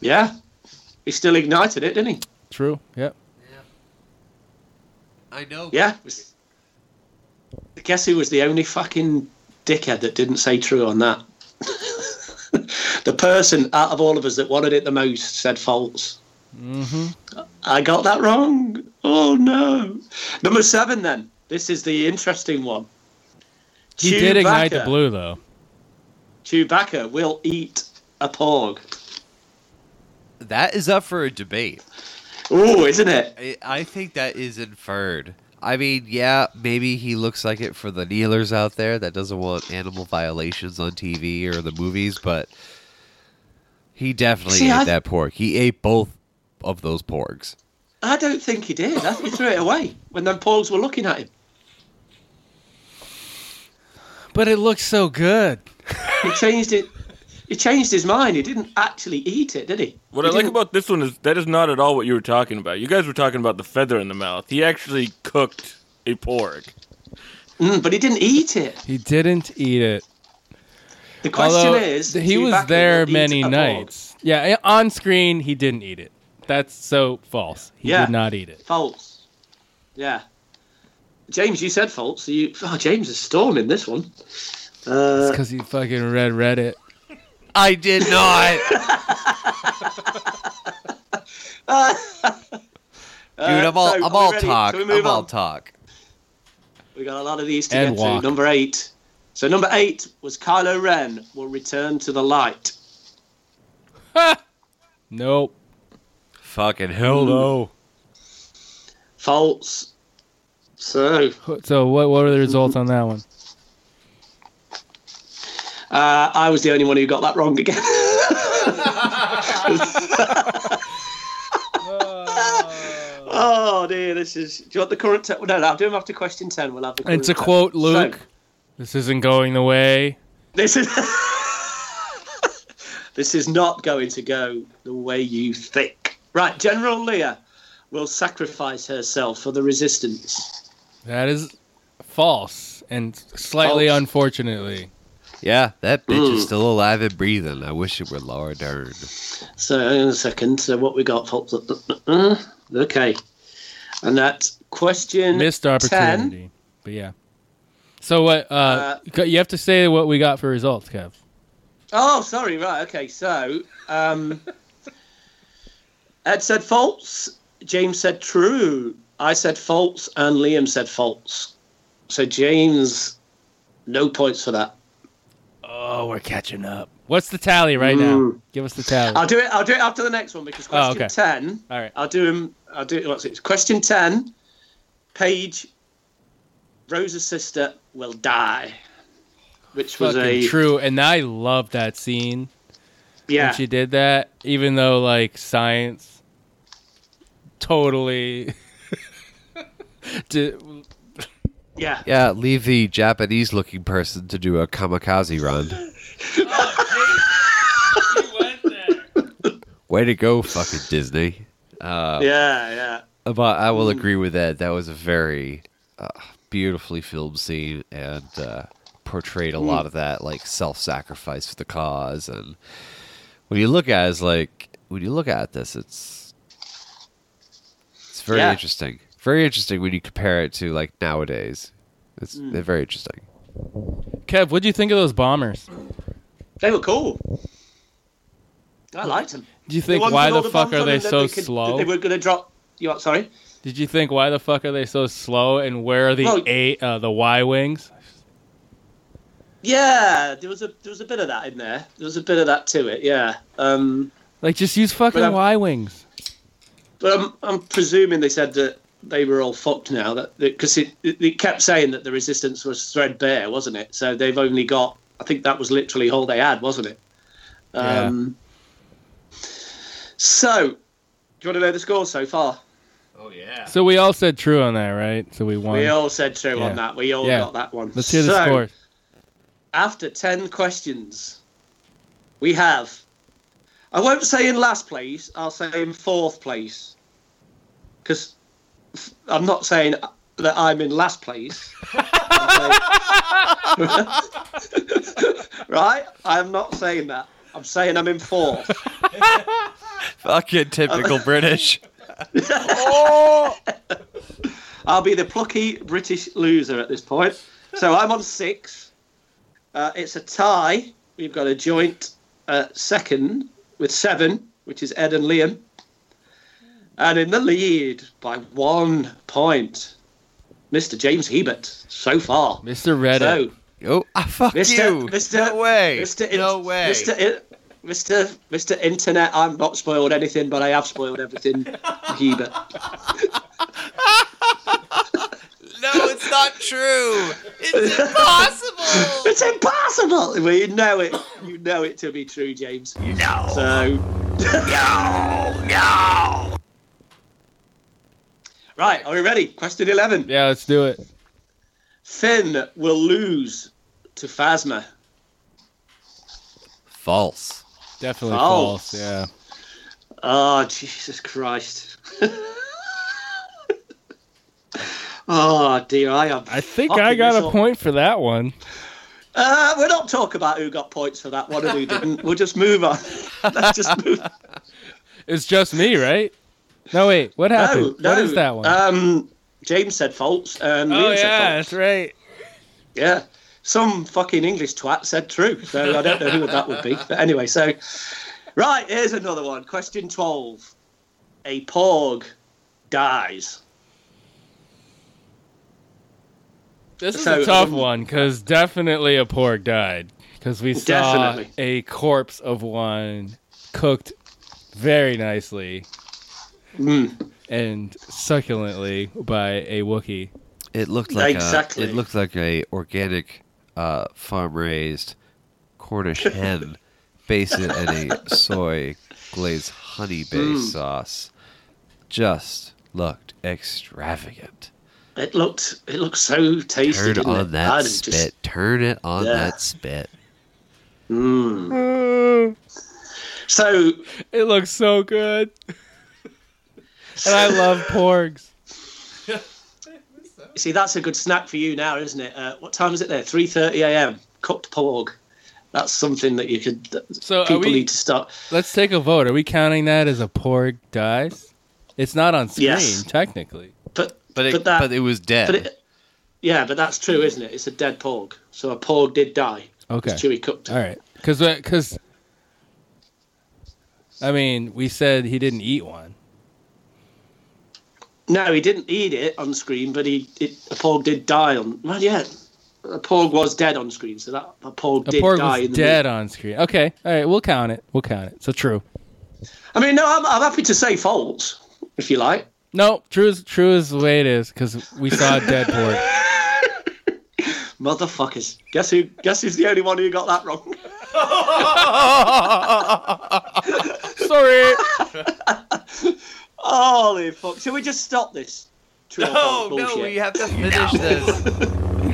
Yeah, he still ignited it, didn't he? True. Yep. Yeah. I know. Yeah. Guess who was the only fucking dickhead that didn't say true on that? the person out of all of us that wanted it the most said false. Mm-hmm. I got that wrong. Oh no. Number seven then. This is the interesting one. He did ignite the blue though. Chewbacca will eat a porg. That is up for a debate. Oh, isn't it? I, I think that is inferred. I mean, yeah, maybe he looks like it for the kneelers out there that doesn't want animal violations on TV or the movies, but he definitely See, ate I- that porg. He ate both of those porgs. I don't think he did. I think he threw it away when them porgs were looking at him. But it looks so good. He changed it. He changed his mind. He didn't actually eat it, did he? What He I like didn't- about this one is that is not at all what you were talking about. You guys were talking about the feather in the mouth. He actually cooked a porg. Mm, but he didn't eat it. He didn't eat it. The question Although is, he was there many a porg. nights. Yeah, on screen he didn't eat it. That's so false. He Yeah. did not eat it. False. Yeah. James, you said false. So you, oh, James is storming this one. Uh, Because he fucking read Reddit. I did not. Dude, I'm all, uh, so, I'm all ready? talk. Shall I'm all talk. We got a lot of these to And get walk. to. Number eight. So number eight was Kylo Ren will return to the light. Nope. Fucking hell no. False. So So what what were the results on that one? Uh, I was the only one who got that wrong again. oh dear, this is. Do you want the current? Te- no, no, I'll do them after question ten. We'll have the. And to current te- quote So, Luke, this isn't going the way. this is. this is not going to go the way you think. Right, General Leia will sacrifice herself for the resistance. That is false and slightly False. unfortunately. Yeah, that bitch Mm. is still alive and breathing. I wish it were Laura Dern. So, hang on a second. So, what we got? folks? Uh, Okay. And that question Missed 10. opportunity. But yeah. So what uh, you have to say what we got for results, Kev. Oh, sorry. Right. Okay. So, um, Ed said false. James said true. I said false, and Liam said false. So James, no points for that. Oh, we're catching up. What's the tally right now? Mm. Give us the tally. I'll do it. I'll do it after the next one because Oh, question okay. ten. All right. I'll do him. I'll do. it. What's it? Question ten. Paige, Rose's sister will die, which was Fucking a true. And I love that scene yeah. when she did that, even though like science totally did, yeah. Yeah, leave the Japanese looking person to do a kamikaze run. Way to go, fucking Disney. Uh, Yeah. Yeah. But I will agree with that. That was a very uh, beautifully filmed scene and uh, portrayed a Mm. lot of that like self-sacrifice for the cause. And when you look at it, it's like when you look at this, it's it's very Yeah. interesting. Very interesting when you compare it to like nowadays. It's Mm. they're very interesting. Kev, what do you think of those bombers? They were cool. I liked them. Do you think why the fuck are they so slow? They were going to drop. You what? Sorry. Did you think why the fuck are they so slow? And where are the Well- eight uh, the Y wings? Yeah, there was a there was a bit of that in there. There was a bit of that to it. Yeah. Um, Like just use fucking Y wings. but I'm I'm presuming they said that they were all fucked now. That because it, it it kept saying that the resistance was threadbare, wasn't it? So they've only got. I think that was literally all they had, wasn't it? Yeah. Um, So, do you want to know the score so far? Oh yeah. So we all said true on that, right? So we won. We all said true Yeah. on that. We all Yeah. got that one. Let's hear the so, scores. After 10 questions, we have. I won't say in last place, I'll say in fourth place. Because I'm not saying that I'm in last place. Right? I'm not saying that. I'm saying I'm in fourth. Fucking typical British. I'll be the plucky British loser at this point. So I'm on six. Uh, it's a tie. We've got a joint uh, second with seven, which is Ed and Liam. And in the lead by one point, Mr. James Hebert so far. Mr. Reddit. So, Oh, ah, fuck Mr. you. Mr. No way. Mr. In- No way. Mr. In- Mr. Mr. Internet, I'm not spoiled anything, but I have spoiled everything. Hebert. No, it's not true. It's impossible. It's impossible. Well, you know it. You know it to be true, James. No. So. no. No. Right. Are we ready? Question eleven. Yeah, let's do it. Finn will lose to Phasma. False. Definitely False. false. Yeah. Oh, Jesus Christ. oh, dear. I am. I think I got a up. point for that one. Uh, we're not talking about who got points for that one and who didn't. We'll just move on. Let's just move. It's just me, right? No, wait. What happened? No, no. What is that one? Um, James said false, and oh Liam yeah, said false. that's right. Yeah. Some fucking English twat said true, so I don't know who that would be. But anyway, so right, here's another one. Question twelve. A porg dies. This is So, a tough um, one because definitely a porg died because we saw Definitely. a corpse of one cooked very nicely Mm. and succulently by a Wookiee. It looked like Exactly. a, it looked like a organic uh, farm raised Cornish hen basted in a soy glazed honey based Mm. sauce. Just looked extravagant. It looked it looked so tasty. Turn didn't on it? that I'd spit. just- Turn it on Yeah. that spit. Mm. So It looks so good. And I love porgs. see, that's a good snack for you now, isn't it? Uh, what time is it there? Three thirty a.m. Cooked porg. That's something that you could. that So people we- need to start. Let's take a vote. Are we counting that as a porg dies? It's not on screen, Yes. technically. But But it, but that but it was dead. but it, yeah, but that's true, isn't it? It's a dead porg. So a porg did die. Okay. It's Chewie cooked. All right. Because, because, I mean, we said he didn't eat one. No, he didn't eat it on screen, but he it, a porg did die on. Well, yeah, a porg was dead on screen, so that a porg A did porg die was in the dead on screen. Okay. All right. We'll count it. We'll count it. So true. I mean, no, I'm, I'm happy to say false if you like. No, true is true is the way it is because we saw a dead porg. Motherfuckers! Guess who? Guess who's the only one who got that wrong? Sorry. Holy fuck! Should we just stop this? True no, we have to finish this.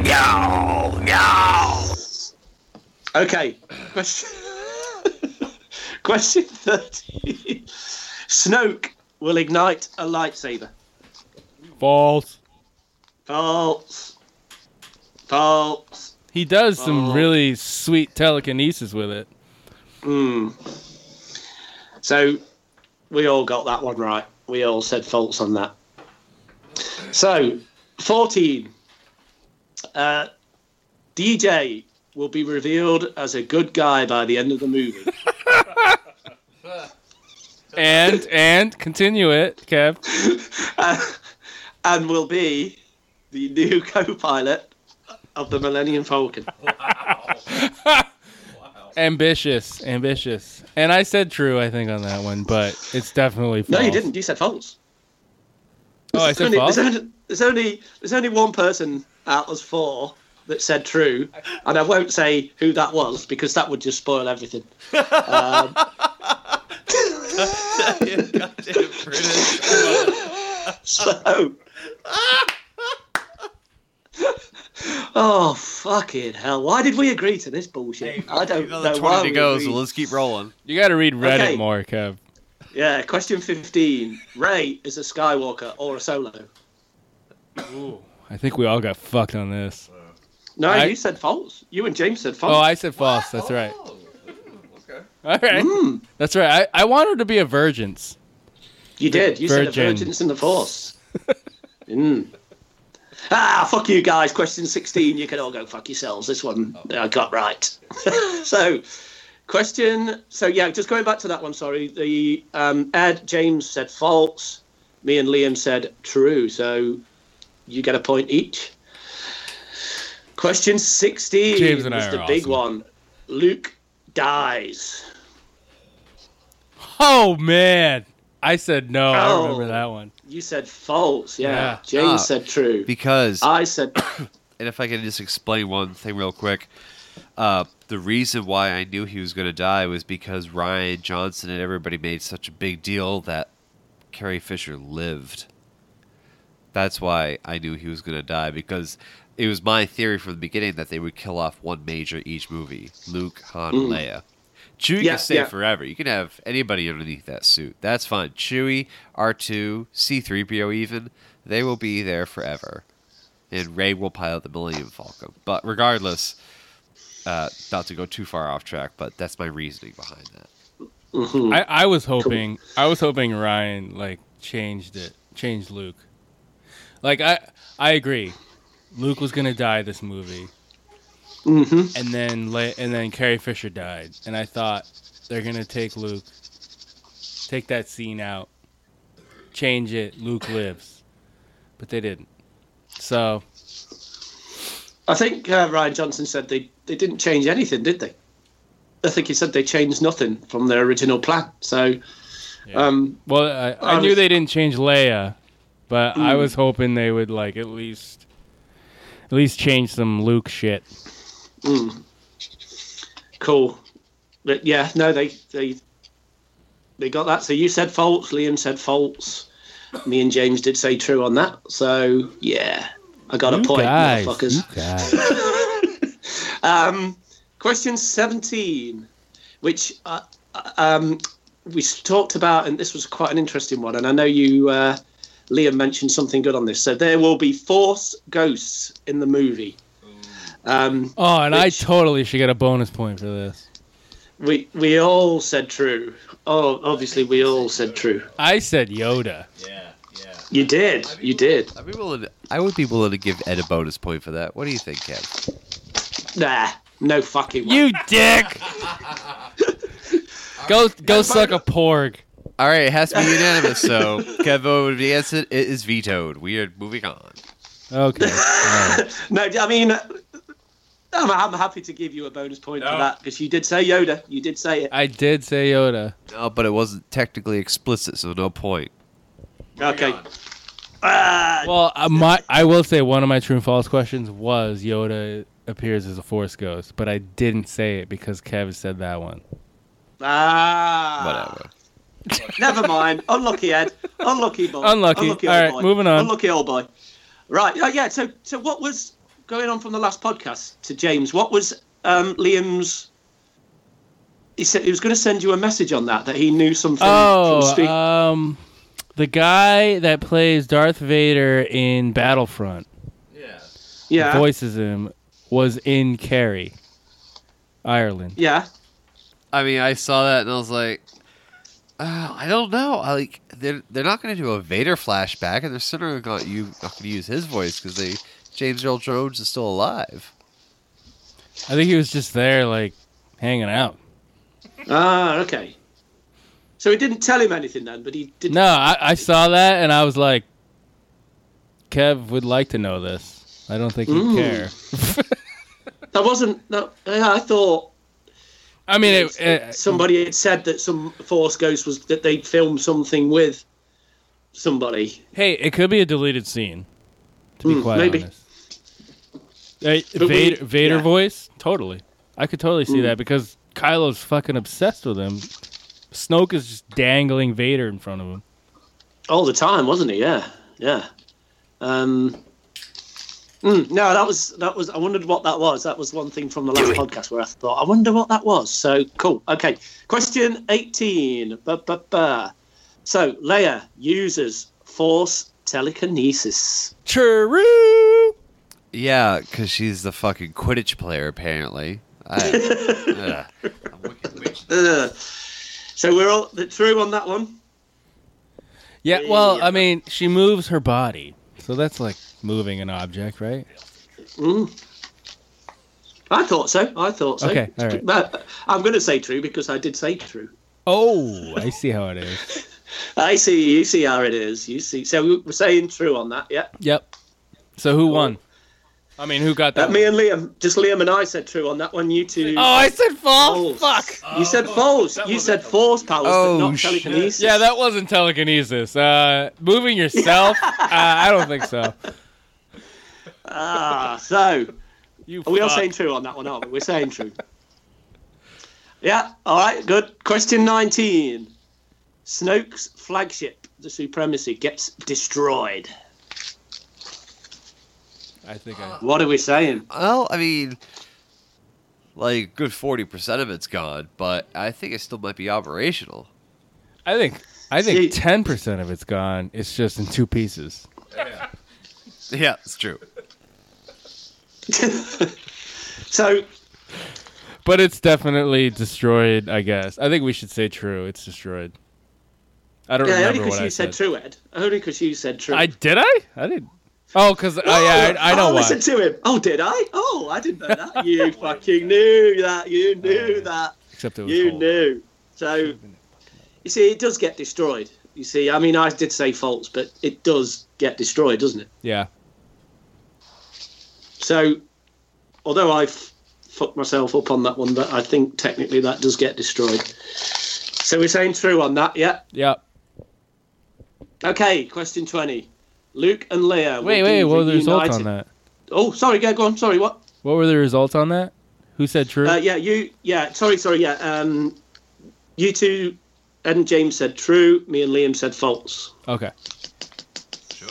Okay. Question. Question thirty. Snoke will ignite a lightsaber. False. False. False. He does some Oh. really sweet telekinesis with it. Hmm. So we all got that one right. We all said false on that. So, 14. Uh, DJ will be revealed as a good guy by the end of the movie. And and continue it, Kev. Uh, and will be the new co pilot of the Millennium Falcon. Wow! Ambitious, ambitious. And I said true, I think, on that one, but it's definitely false. No, you didn't. You said false. Oh, I There's said only, false. There's only, there's only there's only one person out of four that said true, and I won't say who that was because that would just spoil everything. Um, so. Oh fucking hell! Why did we agree to this bullshit? I don't know Another why 20 to we go, so let's keep rolling. You got to read Reddit Okay. more, Kev. Yeah, question fifteen. Rey is a Skywalker or a Solo? Ooh. I think we all got fucked on this. No, I- you said false. You and James said false. Oh, I said false. That's right. okay. All right. Mm. That's right. I, I want her to be a virgins. You did. You said a Virgin. virgin's in the force. mm. Ah, fuck you guys. Question 16. You can all go fuck yourselves. This one I got right. so, question. So, yeah, just going back to that one, sorry. The um, Ed, James said false. Me and Liam said true. So, you get a point each. Question 16 James and I is the big awesome. one. Luke dies. Oh man, I said no. I Oh. remember that one. You said false. Yeah. Yeah. James Ah, said true. Because, I said and if I can just explain one thing real quick, uh, the reason why I knew he was going to die was because Rian Johnson and everybody made such a big deal that Carrie Fisher lived. That's why I knew he was going to die because it was my theory from the beginning that they would kill off one major each movie Luke, Han, and Leia. Chewie Yeah, can stay yeah. forever. You can have anybody underneath that suit. That's fine. Chewie, R2, C3PO even, they will be there forever. And Rey will pilot the Millennium Falcon. But regardless, uh, not to go too far off track, but that's my reasoning behind that. Mhm. I, I was hoping I was hoping Rian like changed it, changed Luke. Like I I agree, Luke was gonna die this movie, Mhm. and then and then Carrie Fisher died, and I thought they're gonna take Luke, take that scene out, change it. Luke lives, but they didn't. So I think uh, Rian Johnson said they, they didn't change anything, did they? I think he said they changed nothing from their original plan. So, um, well, I, I, I knew was- they didn't change Leia, but I Mm. was hoping they would like at least at least change some Luke shit. Mm, cool. But yeah, no, they they they got that. So you said false. Liam said false. Me and James did say true on that. So yeah, I got a point, guys, motherfuckers. Um, question 17, which uh, uh, um, we talked about, and this was quite an interesting one. And I know you, uh, Liam, mentioned something good on this. So there will be Force ghosts in the movie. Um, Oh, and I totally should get a bonus point for this. we we all said true. Oh, obviously we all said true. I said Yoda. Yeah, yeah. You did. You did. I'd be willing to, I would be willing to give Ed a bonus point for that. What do you think, Kev? Nah, no fucking way. You dick. go go suck a porg. All right, it has to be unanimous. So Kev voted against it. It is vetoed. We are moving on. Okay. no, I mean, I'm, I'm happy to give you a bonus point for that because you did say Yoda. You did say it. I did say Yoda. No, but it wasn't technically explicit, so no point. Okay. Ah, Well, uh, my I will say one of my true and false questions was Yoda appears as a Force ghost, but I didn't say it because Kev said that one. ah. Whatever. Never mind. Unlucky Ed. Unlucky boy. Unlucky. old All right, boy. moving on. Unlucky old boy. Right. Uh, yeah. So, so what was going on from the last podcast to James? What was um, Liam's? He said he was going to send you a message on that that he knew something. from Oh, speak- um, the guy that plays Darth Vader in Battlefront, Yeah. yeah. voices him, was in Kerry, Ireland. Yeah. I mean, I saw that and I was like, uh, I don't know. I like they're they're not going to do a Vader flashback, and they're certainly not you not going to use his voice because they James Earl Jones is still alive. I think he was just there, like hanging out. Ah. Okay. So he didn't tell him anything then, but he didn't. No, I, I saw that and I was like, Kev would like to know this. I don't think he'd Mm. care. That wasn't. No. I thought I mean, it, it, somebody had said that some Force Ghost was that they filmed something with somebody. hey, it could be a deleted scene. To be Mm, quite maybe. honest, Hey, But we- Vader, Vader yeah. voice, totally. I could totally see Mm. that because Kylo's fucking obsessed with him. Snoke is just dangling Vader in front of him. all the time, wasn't he? Yeah, yeah. Um, mm, no, that was that was. I wondered what that was. That was one thing from the last podcast where I thought, I wonder what that was. So cool. Okay, question eighteen. Ba-ba-ba. So Leia uses Force telekinesis. True. Yeah, because she's the fucking Quidditch player apparently. I, ugh. Ugh. so we're all the true on that one. Yeah, well, I mean, she moves her body, so that's like moving an object, right? Mm. I thought so. I thought so. Okay, all right. I'm going to say true because I did say true. Oh, I see how it is. I see. You see how it is. You see. So we're saying true on that. Yeah. Yep. So who won? I mean, who got Uh, that? me and Liam, just Liam and I said true on that one. You two. Oh, I said false. Fuck. You said false. You said false powers, Oh, but not shit. telekinesis. Yeah, that wasn't telekinesis. Uh, moving yourself? uh, I don't think so. Ah, so You are we all saying true on that one? Aren't we? We're saying true. Yeah. All right. Good. Question nineteen. Snoke's flagship, the Supremacy, gets destroyed. I think I. Uh, what are we saying? Well, I mean, like a good forty percent of it's gone, but I think it still might be operational. I think I think ten percent of it's gone. It's just in two pieces. Yeah, Yeah, it's true. So But it's definitely destroyed. I guess. I think we should say true. It's destroyed. I don't yeah, only remember because what you I said true, Ed. Only because you said true. I did. I. I did. Oh, because oh, yeah, I, I oh, know oh, why. listen to him. Oh, did I? Oh, I didn't know that. You fucking knew that. You oh, knew that. Except it was You cold. knew. So, you see, it does get destroyed. You see, I mean, I did say false, but it does get destroyed, doesn't it? Yeah. So, although I f- fucked myself up on that one, but I think technically that does get destroyed. So we're saying true on that, yeah? Yep. Okay, question 20. Luke and Leia. Wait, wait. What were the results reunited- on that? Oh, sorry, yeah, go on. Sorry, what? What were the results on that? Who said true? Uh, yeah, you. Yeah, sorry, sorry. Yeah, um, you two, Ed and James said true. Me and Liam said false. okay. Sure.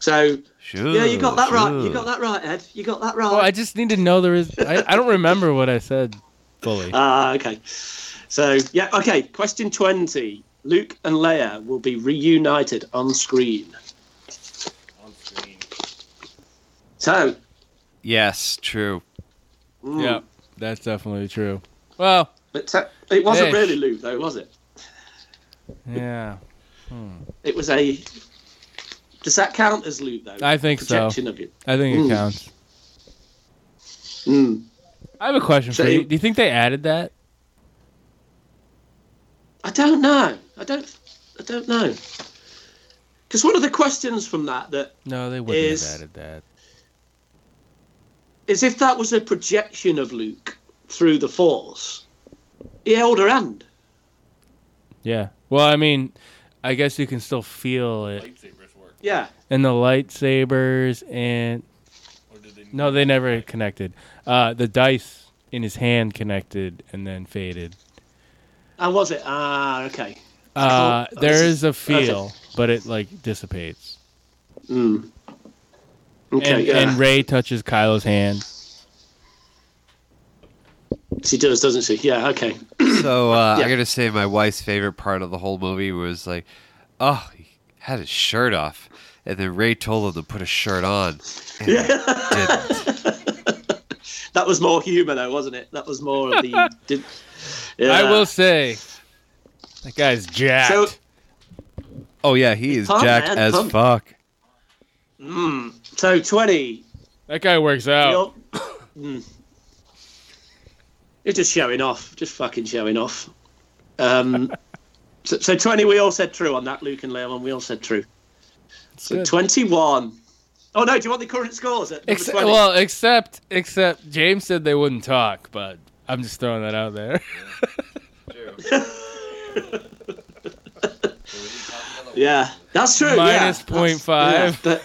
So Sure. yeah, you got that right. You got that right, Ed. You got that right. Well, I just need to know there is. I, I don't remember what I said fully. Ah, okay. So yeah, okay. Question twenty. Luke and Leia will be reunited on screen. On screen. So Yes, true. mm, Yeah, that's definitely true. Well, But uh, it wasn't Ish. really Luke, though, was it? yeah. It was a. Does that count as Luke, though? I think so. Projection of you. I think it Mm. counts. Mm. I have a question So for you. you- Do you think they added that? I don't know. I don't. I don't know. Because one of the questions from that that No, they wouldn't Is- have added that. is if that was a projection of Luke through the Force, he held her hand. Yeah. Well, I mean, I guess you can still feel it Lightsabers work. Yeah. and the lightsabers and they no, they never connected. Uh, the dice in his hand connected and then faded. And was it? Ah, okay. Uh, Cool. there This is a feel, but it like dissipates. Mm. Okay. and, yeah. and Rey touches Kylo's hand. she does, doesn't she? Yeah. Okay. So uh, Yeah. I gotta say, my wife's favorite part of the whole movie was like, oh, he had his shirt off, and then Rey told him to put a shirt on. And he didn't. That was more humour, though, wasn't it? That was more of the. did, yeah. I will say, that guy's jacked. So, Oh yeah, he is Pump, jacked man, as pump. fuck. mm, so twenty. that guy works out. You're, Mm. You're just showing off, just fucking showing off. Um, so, so twenty, we all said true on that. Luke and Leon, we all said true. So good. twenty-one. Oh no! Do you want the current scores? At number Except, 20? well, except except James said they wouldn't talk, but I'm just throwing that out there. yeah, that's true. Minus yeah. point That's- five. yeah, but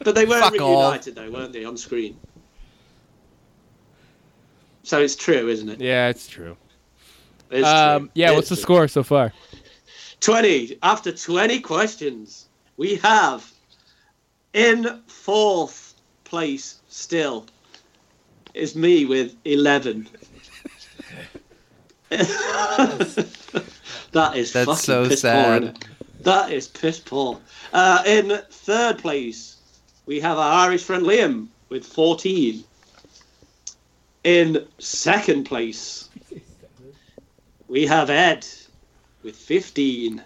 but they were Fuck all. though, weren't they, on screen? So it's true, isn't it? yeah, it's true. It's Um, true. yeah, It's what's the true. score so far? 20. After 20 questions, we have in fourth place still is me with 11. that is That's fucking so piss sad. Poor, isn't it? That is piss poor. Uh, in third place, we have our Irish friend Liam with 14. In second place, we have Ed with 15.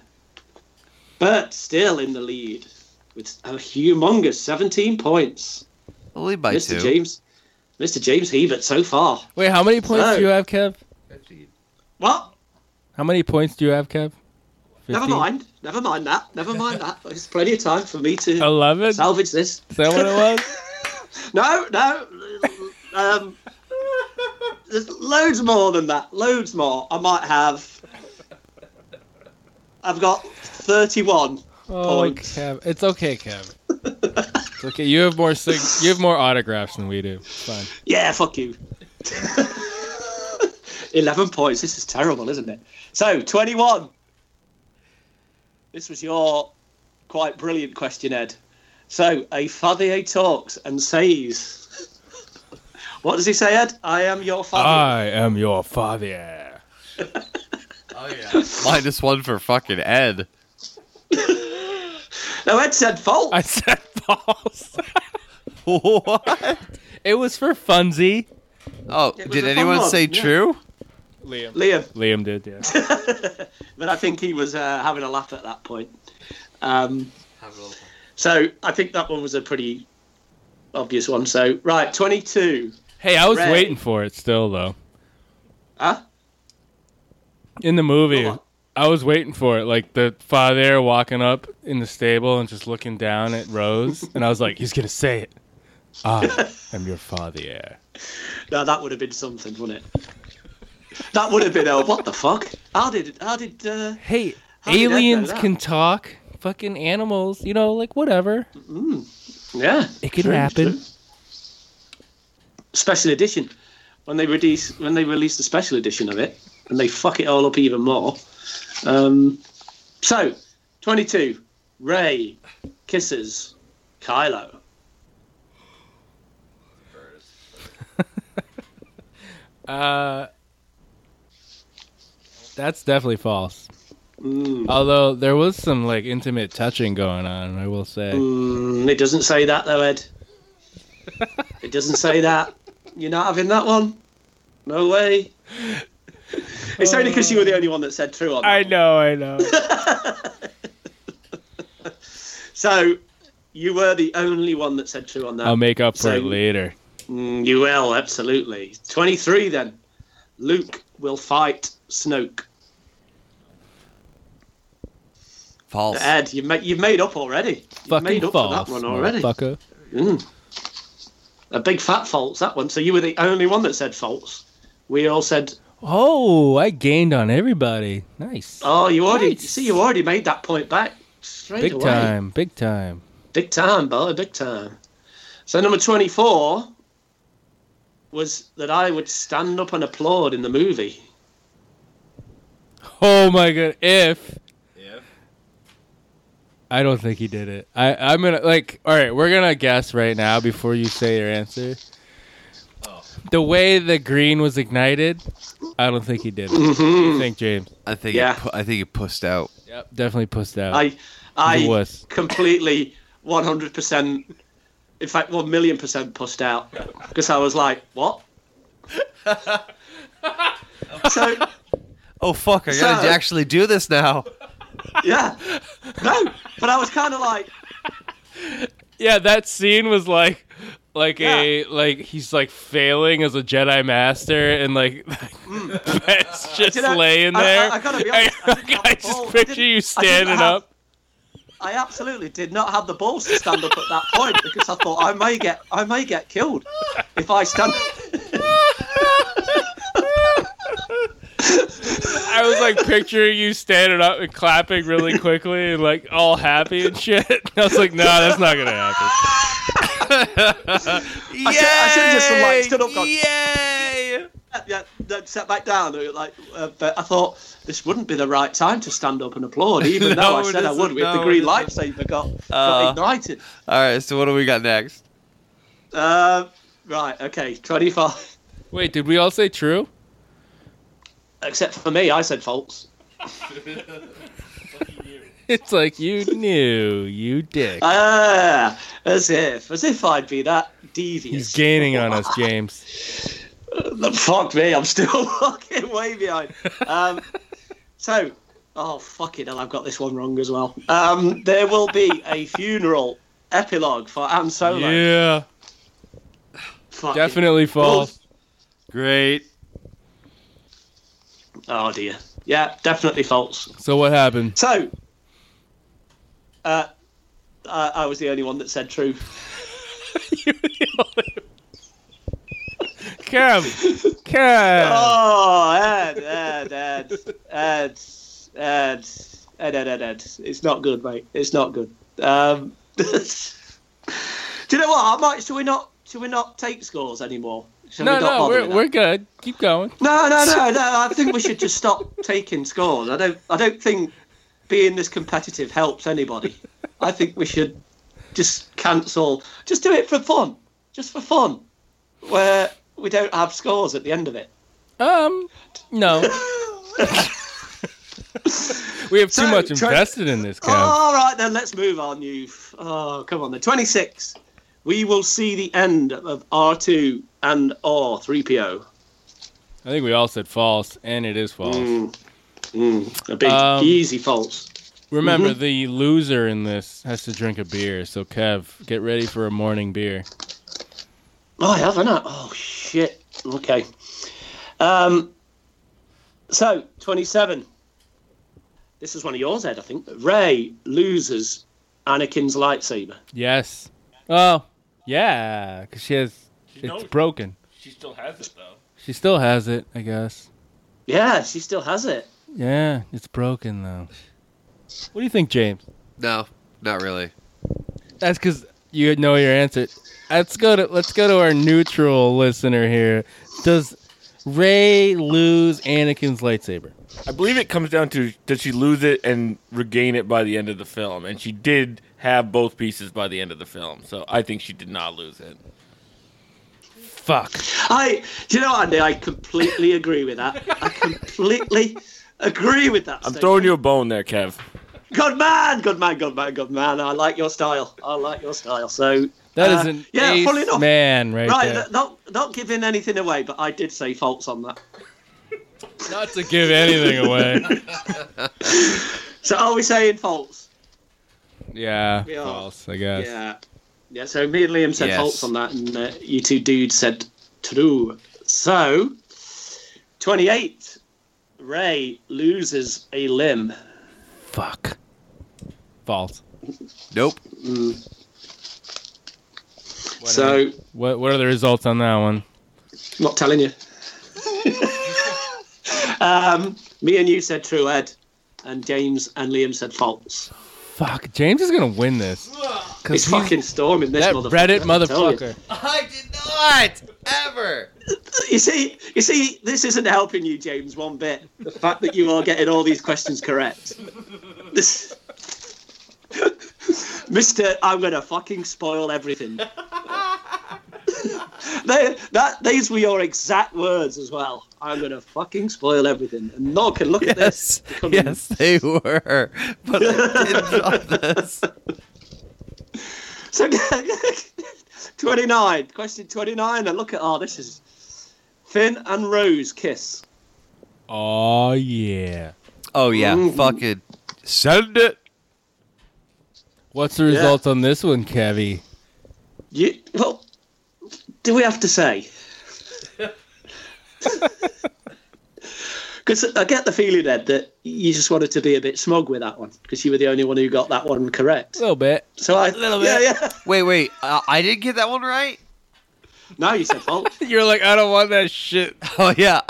But still in the lead with a humongous 17 points. Only by Mr. two. James. Mr. James Hebert so far. Wait, how many points So- do you have, Kev? What? How many points do you have, Kev? Never mind. Never mind that. Never mind that. There's plenty of time for me to Eleven. Is salvage this. that what it was? No, no. Um, there's loads more than that. Loads more. I might have. I've got 31 Oh, points. Kev. It's okay, Kev. It's okay. You have more sig- you have more autographs than we do. It's fine. Yeah, fuck you. 11 points. This is terrible, isn't it? So, 21. This was your quite brilliant question, Ed. So, a Fathier talks and says, What does he say, Ed? I am your father. I am your father. Oh, yeah. Minus one for fucking Ed. no, Ed said false. I said false. what? It was for funzy. Oh, did anyone say yeah. true? Liam. Liam. Liam did, yeah. but I think he was uh, having a laugh at that point. Um, so I think that one was a pretty obvious one. So right, twenty-two. Hey, I was Ray. waiting for it still though. Huh? In the movie, I was waiting for it. Like the Fathier walking up in the stable and just looking down at Rose, and I was like, he's gonna say it. I am your father. No, that would have been something, wouldn't it? That would have been. Oh, what the fuck? How did? How did? Uh, Hey, How did aliens that? can talk. Fucking animals, you know, like whatever. yeah, It can true, happen. true. Special edition. When they release, when they release the special edition of it, and they fuck it all up even more. Um, so, twenty-two. Rey kisses Kylo. Uh, that's definitely false. Mm. Although there was some like intimate touching going on, I will say. Mm, it doesn't say that though, Ed. it doesn't say that. You're not having that one. No way. It's only because you were the only one that said true on that. I know, I know. So you were the only one that said true on that. I'll make up for So- it later. Mm, you will absolutely. Twenty-three then. Luke will fight Snoke. False. Ed, you've made you've made up already. You've Fucking made up false, for that one already. motherfucker. Mm. A big fat false that one. So you were the only one that said false. We all said, Oh, I gained on everybody. Nice. "Oh, you already Nice. see. You already made that point back straight big away. time, big time. Big time, boy, big time. So number twenty-four was that I would stand up and applaud in the movie. Oh my god, if I don't think he did it. I I'm gonna like. All right, we're gonna guess right now before you say your answer. Oh. The way the green was ignited, I don't think he did it. What do you think, James? I think. Yeah. It, pu- I think it pushed out. Yep, definitely pushed out. I, I was. completely, one hundred percent. In fact, one million percent pushed out because I was like, "What?" so Oh fuck! I gotta So- actually do this now. yeah, no, but I was kind of like, yeah, that scene was like, like a like he's like failing as a Jedi master, and like mm. Ben's just You know, laying I- I- there. I gotta be honest, I didn't I just balls. Picture didn't- you I didn't standing have- up. I absolutely did not have the balls to stand up at that point because I thought I may get, I may get killed if I stand. I was like picturing you standing up and clapping really quickly and like all happy and shit. I was like, nah, that's not gonna happen. I should, I should have just like stood up, gone, Yay! yeah, then sat back down. Like, uh, but I thought this wouldn't be the right time to stand up and applaud, even though I said I would. isn't. If the green it lightsaber got, Uh. got ignited. All right. So what do we got next? Uh, right, okay, twenty-five. Wait, did we all say true? Except for me, I said false. It's like you knew, you dick. Ah, as if, as if I'd be that devious. He's gaining on us, James. Fuck me, I'm still fucking way behind. Um, so, oh fucking hell, I've got this one wrong as well. Um, there will be a funeral epilogue for Han Solo. Yeah, Fucking definitely false. Great. Oh dear. Yeah, definitely false. So what happened? So, uh, uh, I was the only one that said true. Cam, Cam. Oh, Ed, Ed, Ed, Ed, Ed, Ed, Ed, Ed, Ed. It's not good, mate. It's not good. Um, do you know what? I might. Should we not? Should we not take scores anymore? No, we no, we're we're good. Keep going. No, no, no, no. I think we should just stop taking scores. I don't. I don't think being this competitive helps anybody. I think we should just cancel. Just do it for fun. Just for fun. Where we don't have scores at the end of it? Um, no. we have too So, much try- invested in this, Kev. All right, then let's move on. You, oh, come on. The 26. We will see the end of R2 and R3PO. I think we all said false, and it is false. Mm, mm, a big, Um, easy false. Remember, Mhm. the loser in this has to drink a beer. So, Kev, get ready for a morning beer. Oh, I haven't. I? Oh shit. Okay. Um. So 27. This is one of yours, Ed. I think. Rey loses Anakin's lightsaber. Yes. Oh, yeah, because she has. It's knows. broken. She still has it though. She still has it, I guess. Yeah, she still has it. Yeah, it's broken though. What do you think, James? No, not really. That's because you know your answer. Let's go to let's go to our neutral listener here. Does Rey lose Anakin's lightsaber? I believe it comes down to does she lose it and regain it by the end of the film, and she did have both pieces by the end of the film. So I think she did not lose it. Fuck. I. Do you know what, Andy? I completely agree with that. I completely agree with that. I'm throwing you a bone there, Kev. Good man, good man, good man, good man. I like your style. I like your style. So That is uh, an yeah, ace fully enough. man right, Right, there. not not giving anything away, but I did say false on that. Not to give anything away. So are we saying false? Yeah, We are. false. I guess. Yeah. Yeah, so me and Liam said Yes. false on that, and uh, you two dudes said true. So, 28. Rey loses a limb. Fuck. False. Nope. So, What What are the results on that one? not telling you. um, me and you said true, Ed, and James and Liam said false. Fuck. James is gonna win this. It's he's- fucking storming this That motherfucker. Reddit I tell you. motherfucker. I did not ever. You see, you see, this isn't helping you, James, one bit. The fact that you are getting all these questions correct. This, Mister, I'm gonna fucking spoil everything. they, that these were your exact words as well. I'm gonna fucking spoil everything. And no can look at this. Yes, yes, they were. But I did this. So, 29, question 29, and look at, oh, this is Finn and Rose kiss. Oh yeah. Oh yeah, Mhm. fucking send it. What's the results on this one, Kevy? You, well, do we have to say? Because I get the feeling, Ed, that you just wanted to be a bit smug with that one because you were the only one who got that one correct. A little bit. So I, little yeah, bit. yeah. yeah. Wait, wait. Uh, I didn't get that one right. No, you said false. You're like, I don't want that shit. Oh yeah,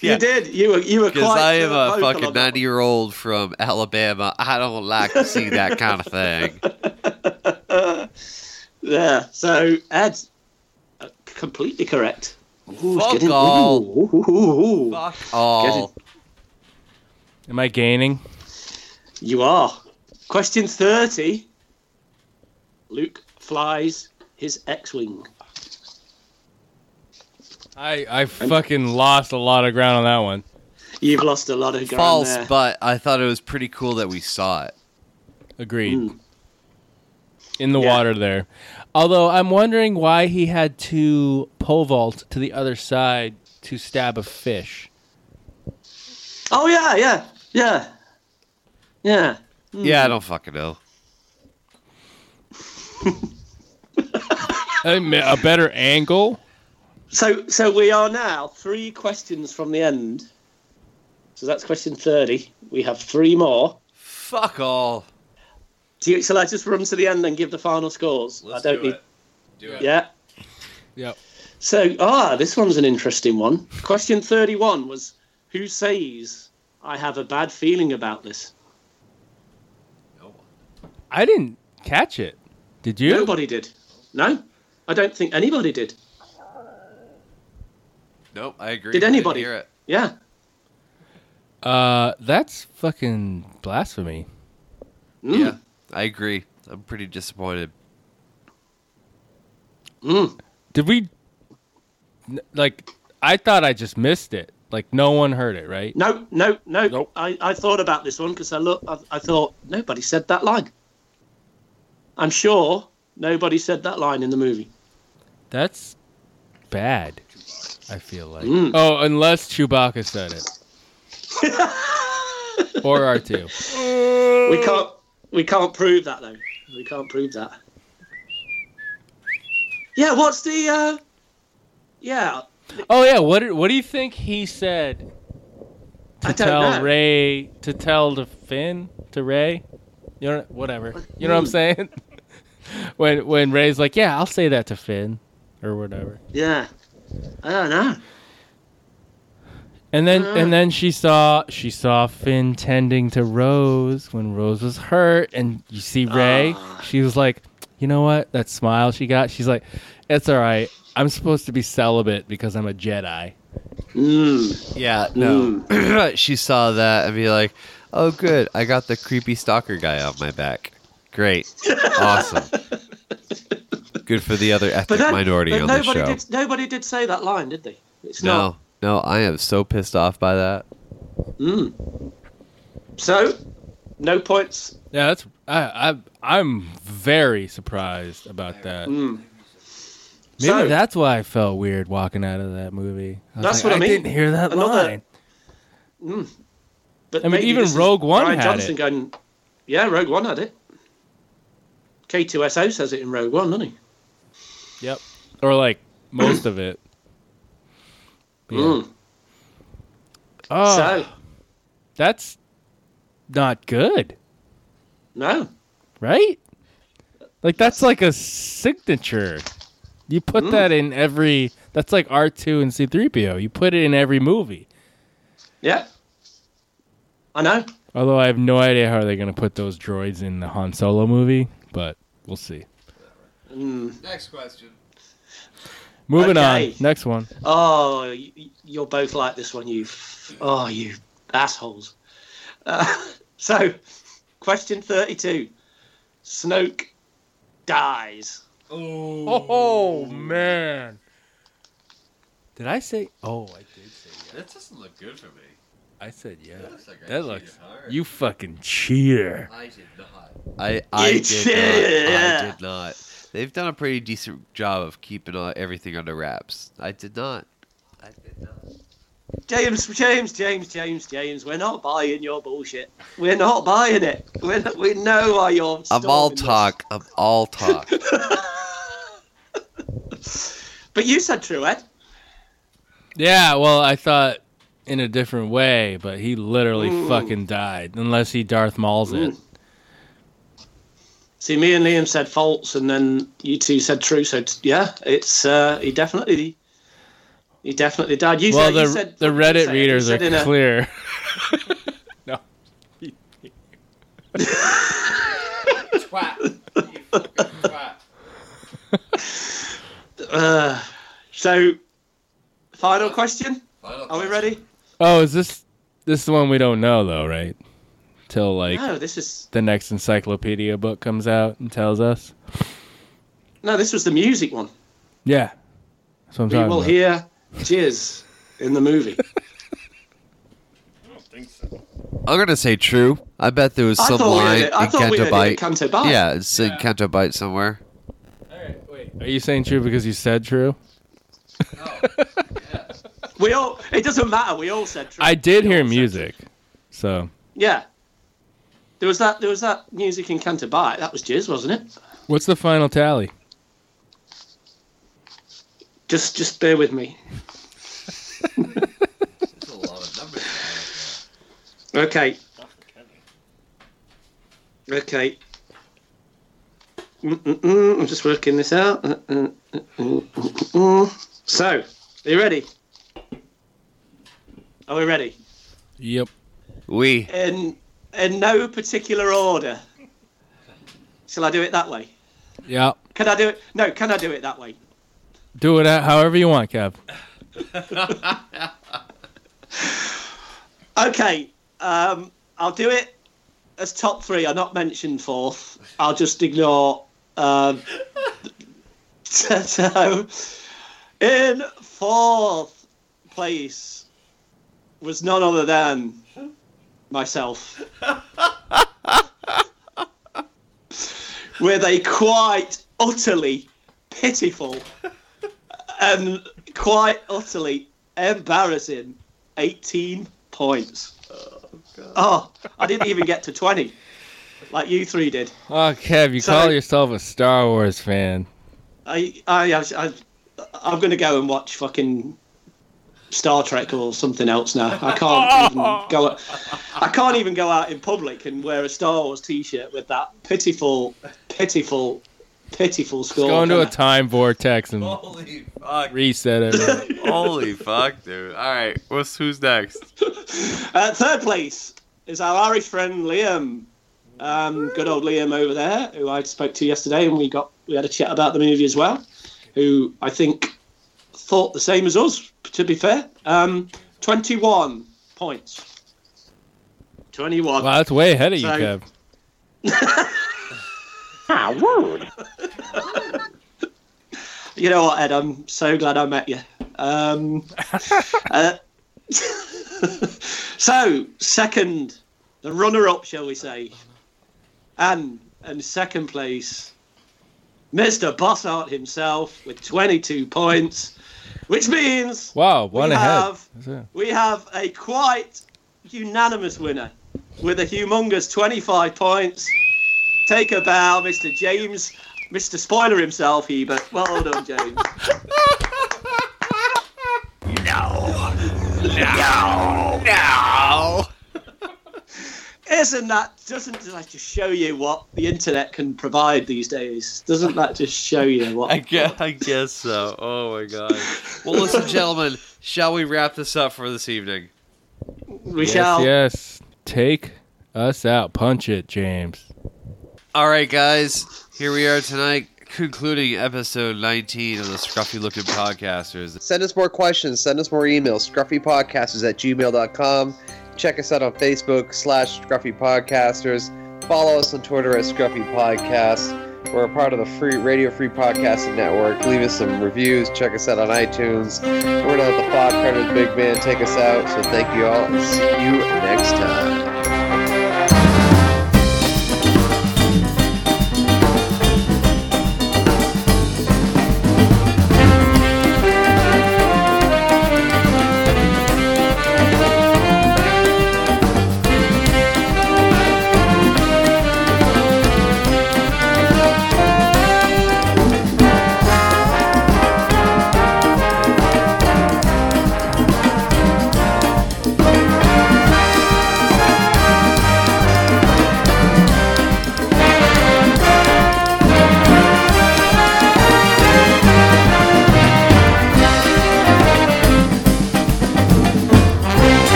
You did. You were. You were because. I am a fucking on that one. ninety-year-old from Alabama. I don't like to see that kind of thing. Yeah. So Ed, completely correct. Ooh, Fuck all. ooh, ooh. Fuck all. Am I gaining? You are. Question 30. Luke flies his X Wing. I I fucking lost a lot of ground on that one. You've lost a lot of ground False, there. but I thought it was pretty cool that we saw it. Agreed. Hmm. In the. Yeah. water there. Although I'm wondering why he had to pole vault to the other side to stab a fish. Oh, yeah, yeah, yeah. Yeah. Hmm. Yeah, I don't fucking know. I a better angle. So, so we are now three questions from the end. So that's question 30. We have three more. Fuck all. Do you, shall I just run to the end and give the final scores? I don't need. Do it. Yeah. Yep. So, ah, this one's an interesting one. Question 31 was Who says I have a bad feeling about this? No. I didn't catch it. Did you? Nobody did. No, I don't think anybody did. Nope, I agree. Did I didn't anybody? hear it? Yeah. Uh, that's fucking blasphemy. Mm. Yeah, I agree. I'm pretty disappointed. Mm. Did we? like I thought I just missed it. Like no one heard it, right? No, no, no. Nope. I, I thought about this one because I look. I, I thought nobody said that line. I'm sure nobody said that line in the movie. That's bad. I feel like. Mm. Oh, unless Chewbacca said it. or R2. We can't. We can't prove that though. We can't prove that. Yeah. What's the? uh Yeah. Oh yeah, what do- what do you think he said to I tell. Rey to tell to Finn to Rey? You know whatever. You know what I'm saying? when when Rey's like, "Yeah, I'll say that to Finn." Or whatever. Yeah. I don't know. And then and then she saw she saw Finn tending to Rose when Rose was hurt and you see Rey, Ah. she was like, "You know what? That smile she got, she's like, it's all right. I'm supposed to be celibate because I'm a Jedi." Mm. Yeah, no. she saw that and be like, "Oh, good, I got the creepy stalker guy off my back. Great, awesome, good for the other ethnic then- minority but on the nobody show." did. Nobody did say that line, did they? It's No, no, I am so pissed off by that. Mm. So, no points. Yeah, that's I I I'm very surprised about that. Mm. Maybe So- that's why I felt weird walking out of that movie. I That's like, what I mean. didn't hear that Another- line. Mm. But I mean, even Rogue One Brian had Johnson it. going. Yeah, Rogue One had it. K2SO says it in Rogue One, doesn't he? Yep. Or like most of it. Yeah. Mm. Oh, So, that's not good, no. right? Like that's like a signature. You put Mm. that in every. That's like R two and C three PO. You put it in every movie. Yeah. I know. Although I have no idea how they're gonna put those droids in the Han Solo movie, but we'll see. Mm. Next question. Moving Okay. on. Next one. Oh, y- y- you're both like this one, you. Oh, you assholes. Uh, so, question 32. Snoke dies. Oh oh, man. Did I say? Oh, I did say yeah. That doesn't look good for me. I said yeah. looks like that cheated looks. hard. You fucking cheater. I did not. I I You did did, not. I did not. They've done a pretty decent job of keeping all, everything under wraps. I did not. I did not. James, James, James, James, James, we're not buying your bullshit. We're not buying it. We're not, we know why you're. I'm all storming this. talk. I'm all talk. But you said true, Ed. Yeah, well, I thought in a different way, but he literally Mm. fucking died. Unless he Darth Mauls it. See, me and Liam said false, and then you two said true. So t- yeah, it's uh, he definitely, he definitely died. You well, said, the you said the what did you Reddit say? readers You are said in a- clear. no. Uh, so, final question. Final Are we ready? Oh, is this this is the one we don't know though, right? Till like no, this is the next encyclopedia book comes out and tells us. no, this was the music one. Yeah, that's what I'm We talking will about. hear jizz in the movie. I'm gonna say true. I bet there was I some thought we heard line it- I in thought we heard it in Canto Canto Bight. Yeah, it's in Canto Bight somewhere. All right, wait. Are you saying true because you said true? We all. It doesn't matter. We all said true. I did We hear all said music, so Yeah. There was that. There was that music in Canto Bight. That was jizz, wasn't it? what's the final tally? Just, just bear with me. Okay. Okay. Mm-mm-mm, I'm just working this out. Mm-mm-mm-mm-mm. So, are you ready? Are we ready? Yep. We. In in no particular order. Shall I do it that way? Yeah. Can I do it? No, can I do it that way? Do it however you want, Kev. Okay, um, I'll do it as top three. I'll not mention fourth. I'll just ignore. Um, so, In fourth place was none other than myself. Were they quite utterly pitiful and quite utterly embarrassing 18 points. Oh, oh, I didn't even get to 20 like you three did. Oh, Kev, you So- call yourself a Star Wars fan. I, I, I, I I'm going to go and watch fucking Star Trek or something else now. I can't even go. I can't even go out in public and wear a Star Wars T-shirt with that pitiful, pitiful, pitiful score. Go into a time vortex and Holy fuck. reset it. Holy fuck, dude. All right, what's who's next? Uh, third place is our Irish friend Liam. Um, good old Liam over there, who I spoke to yesterday, and we got we had a chat about the movie as well. Who I think thought the same as us. To be fair, um, twenty-one points. Twenty-one. Wow, that's way ahead of you, Kev. So- Kev. You know what, Ed? I'm so glad I met you. Um, uh, so, second, the runner-up, shall we say, and and second place, Mr. Bossart himself with 22 points, which means Wow, one we ahead. have we have a quite unanimous winner with a humongous 25 points. Take a bow, Mr. James, Mr. Spoiler himself, Hebert. Well done, James. Isn't that doesn't that just show you what the internet can provide these days? Doesn't that just show you what? I guess, I guess so. Oh my god. Well, listen, gentlemen, shall we wrap this up for this evening? we Yes, shall. yes. Take us out. Punch it, James. All right, guys, here we are tonight, concluding episode 19 of the Scruffy Looking Podcasters. Send us more questions. Send us more emails. Scruffypodcasters at gmail.com. Check us out on Facebook slash Scruffy Podcasters. Follow us on Twitter at Scruffy Podcast. We're a part of the free Radio Free Podcasting Network. Leave us some reviews. Check us out on iTunes. We're gonna let the Cutters Big Man take us out. So thank you all, and see you next time.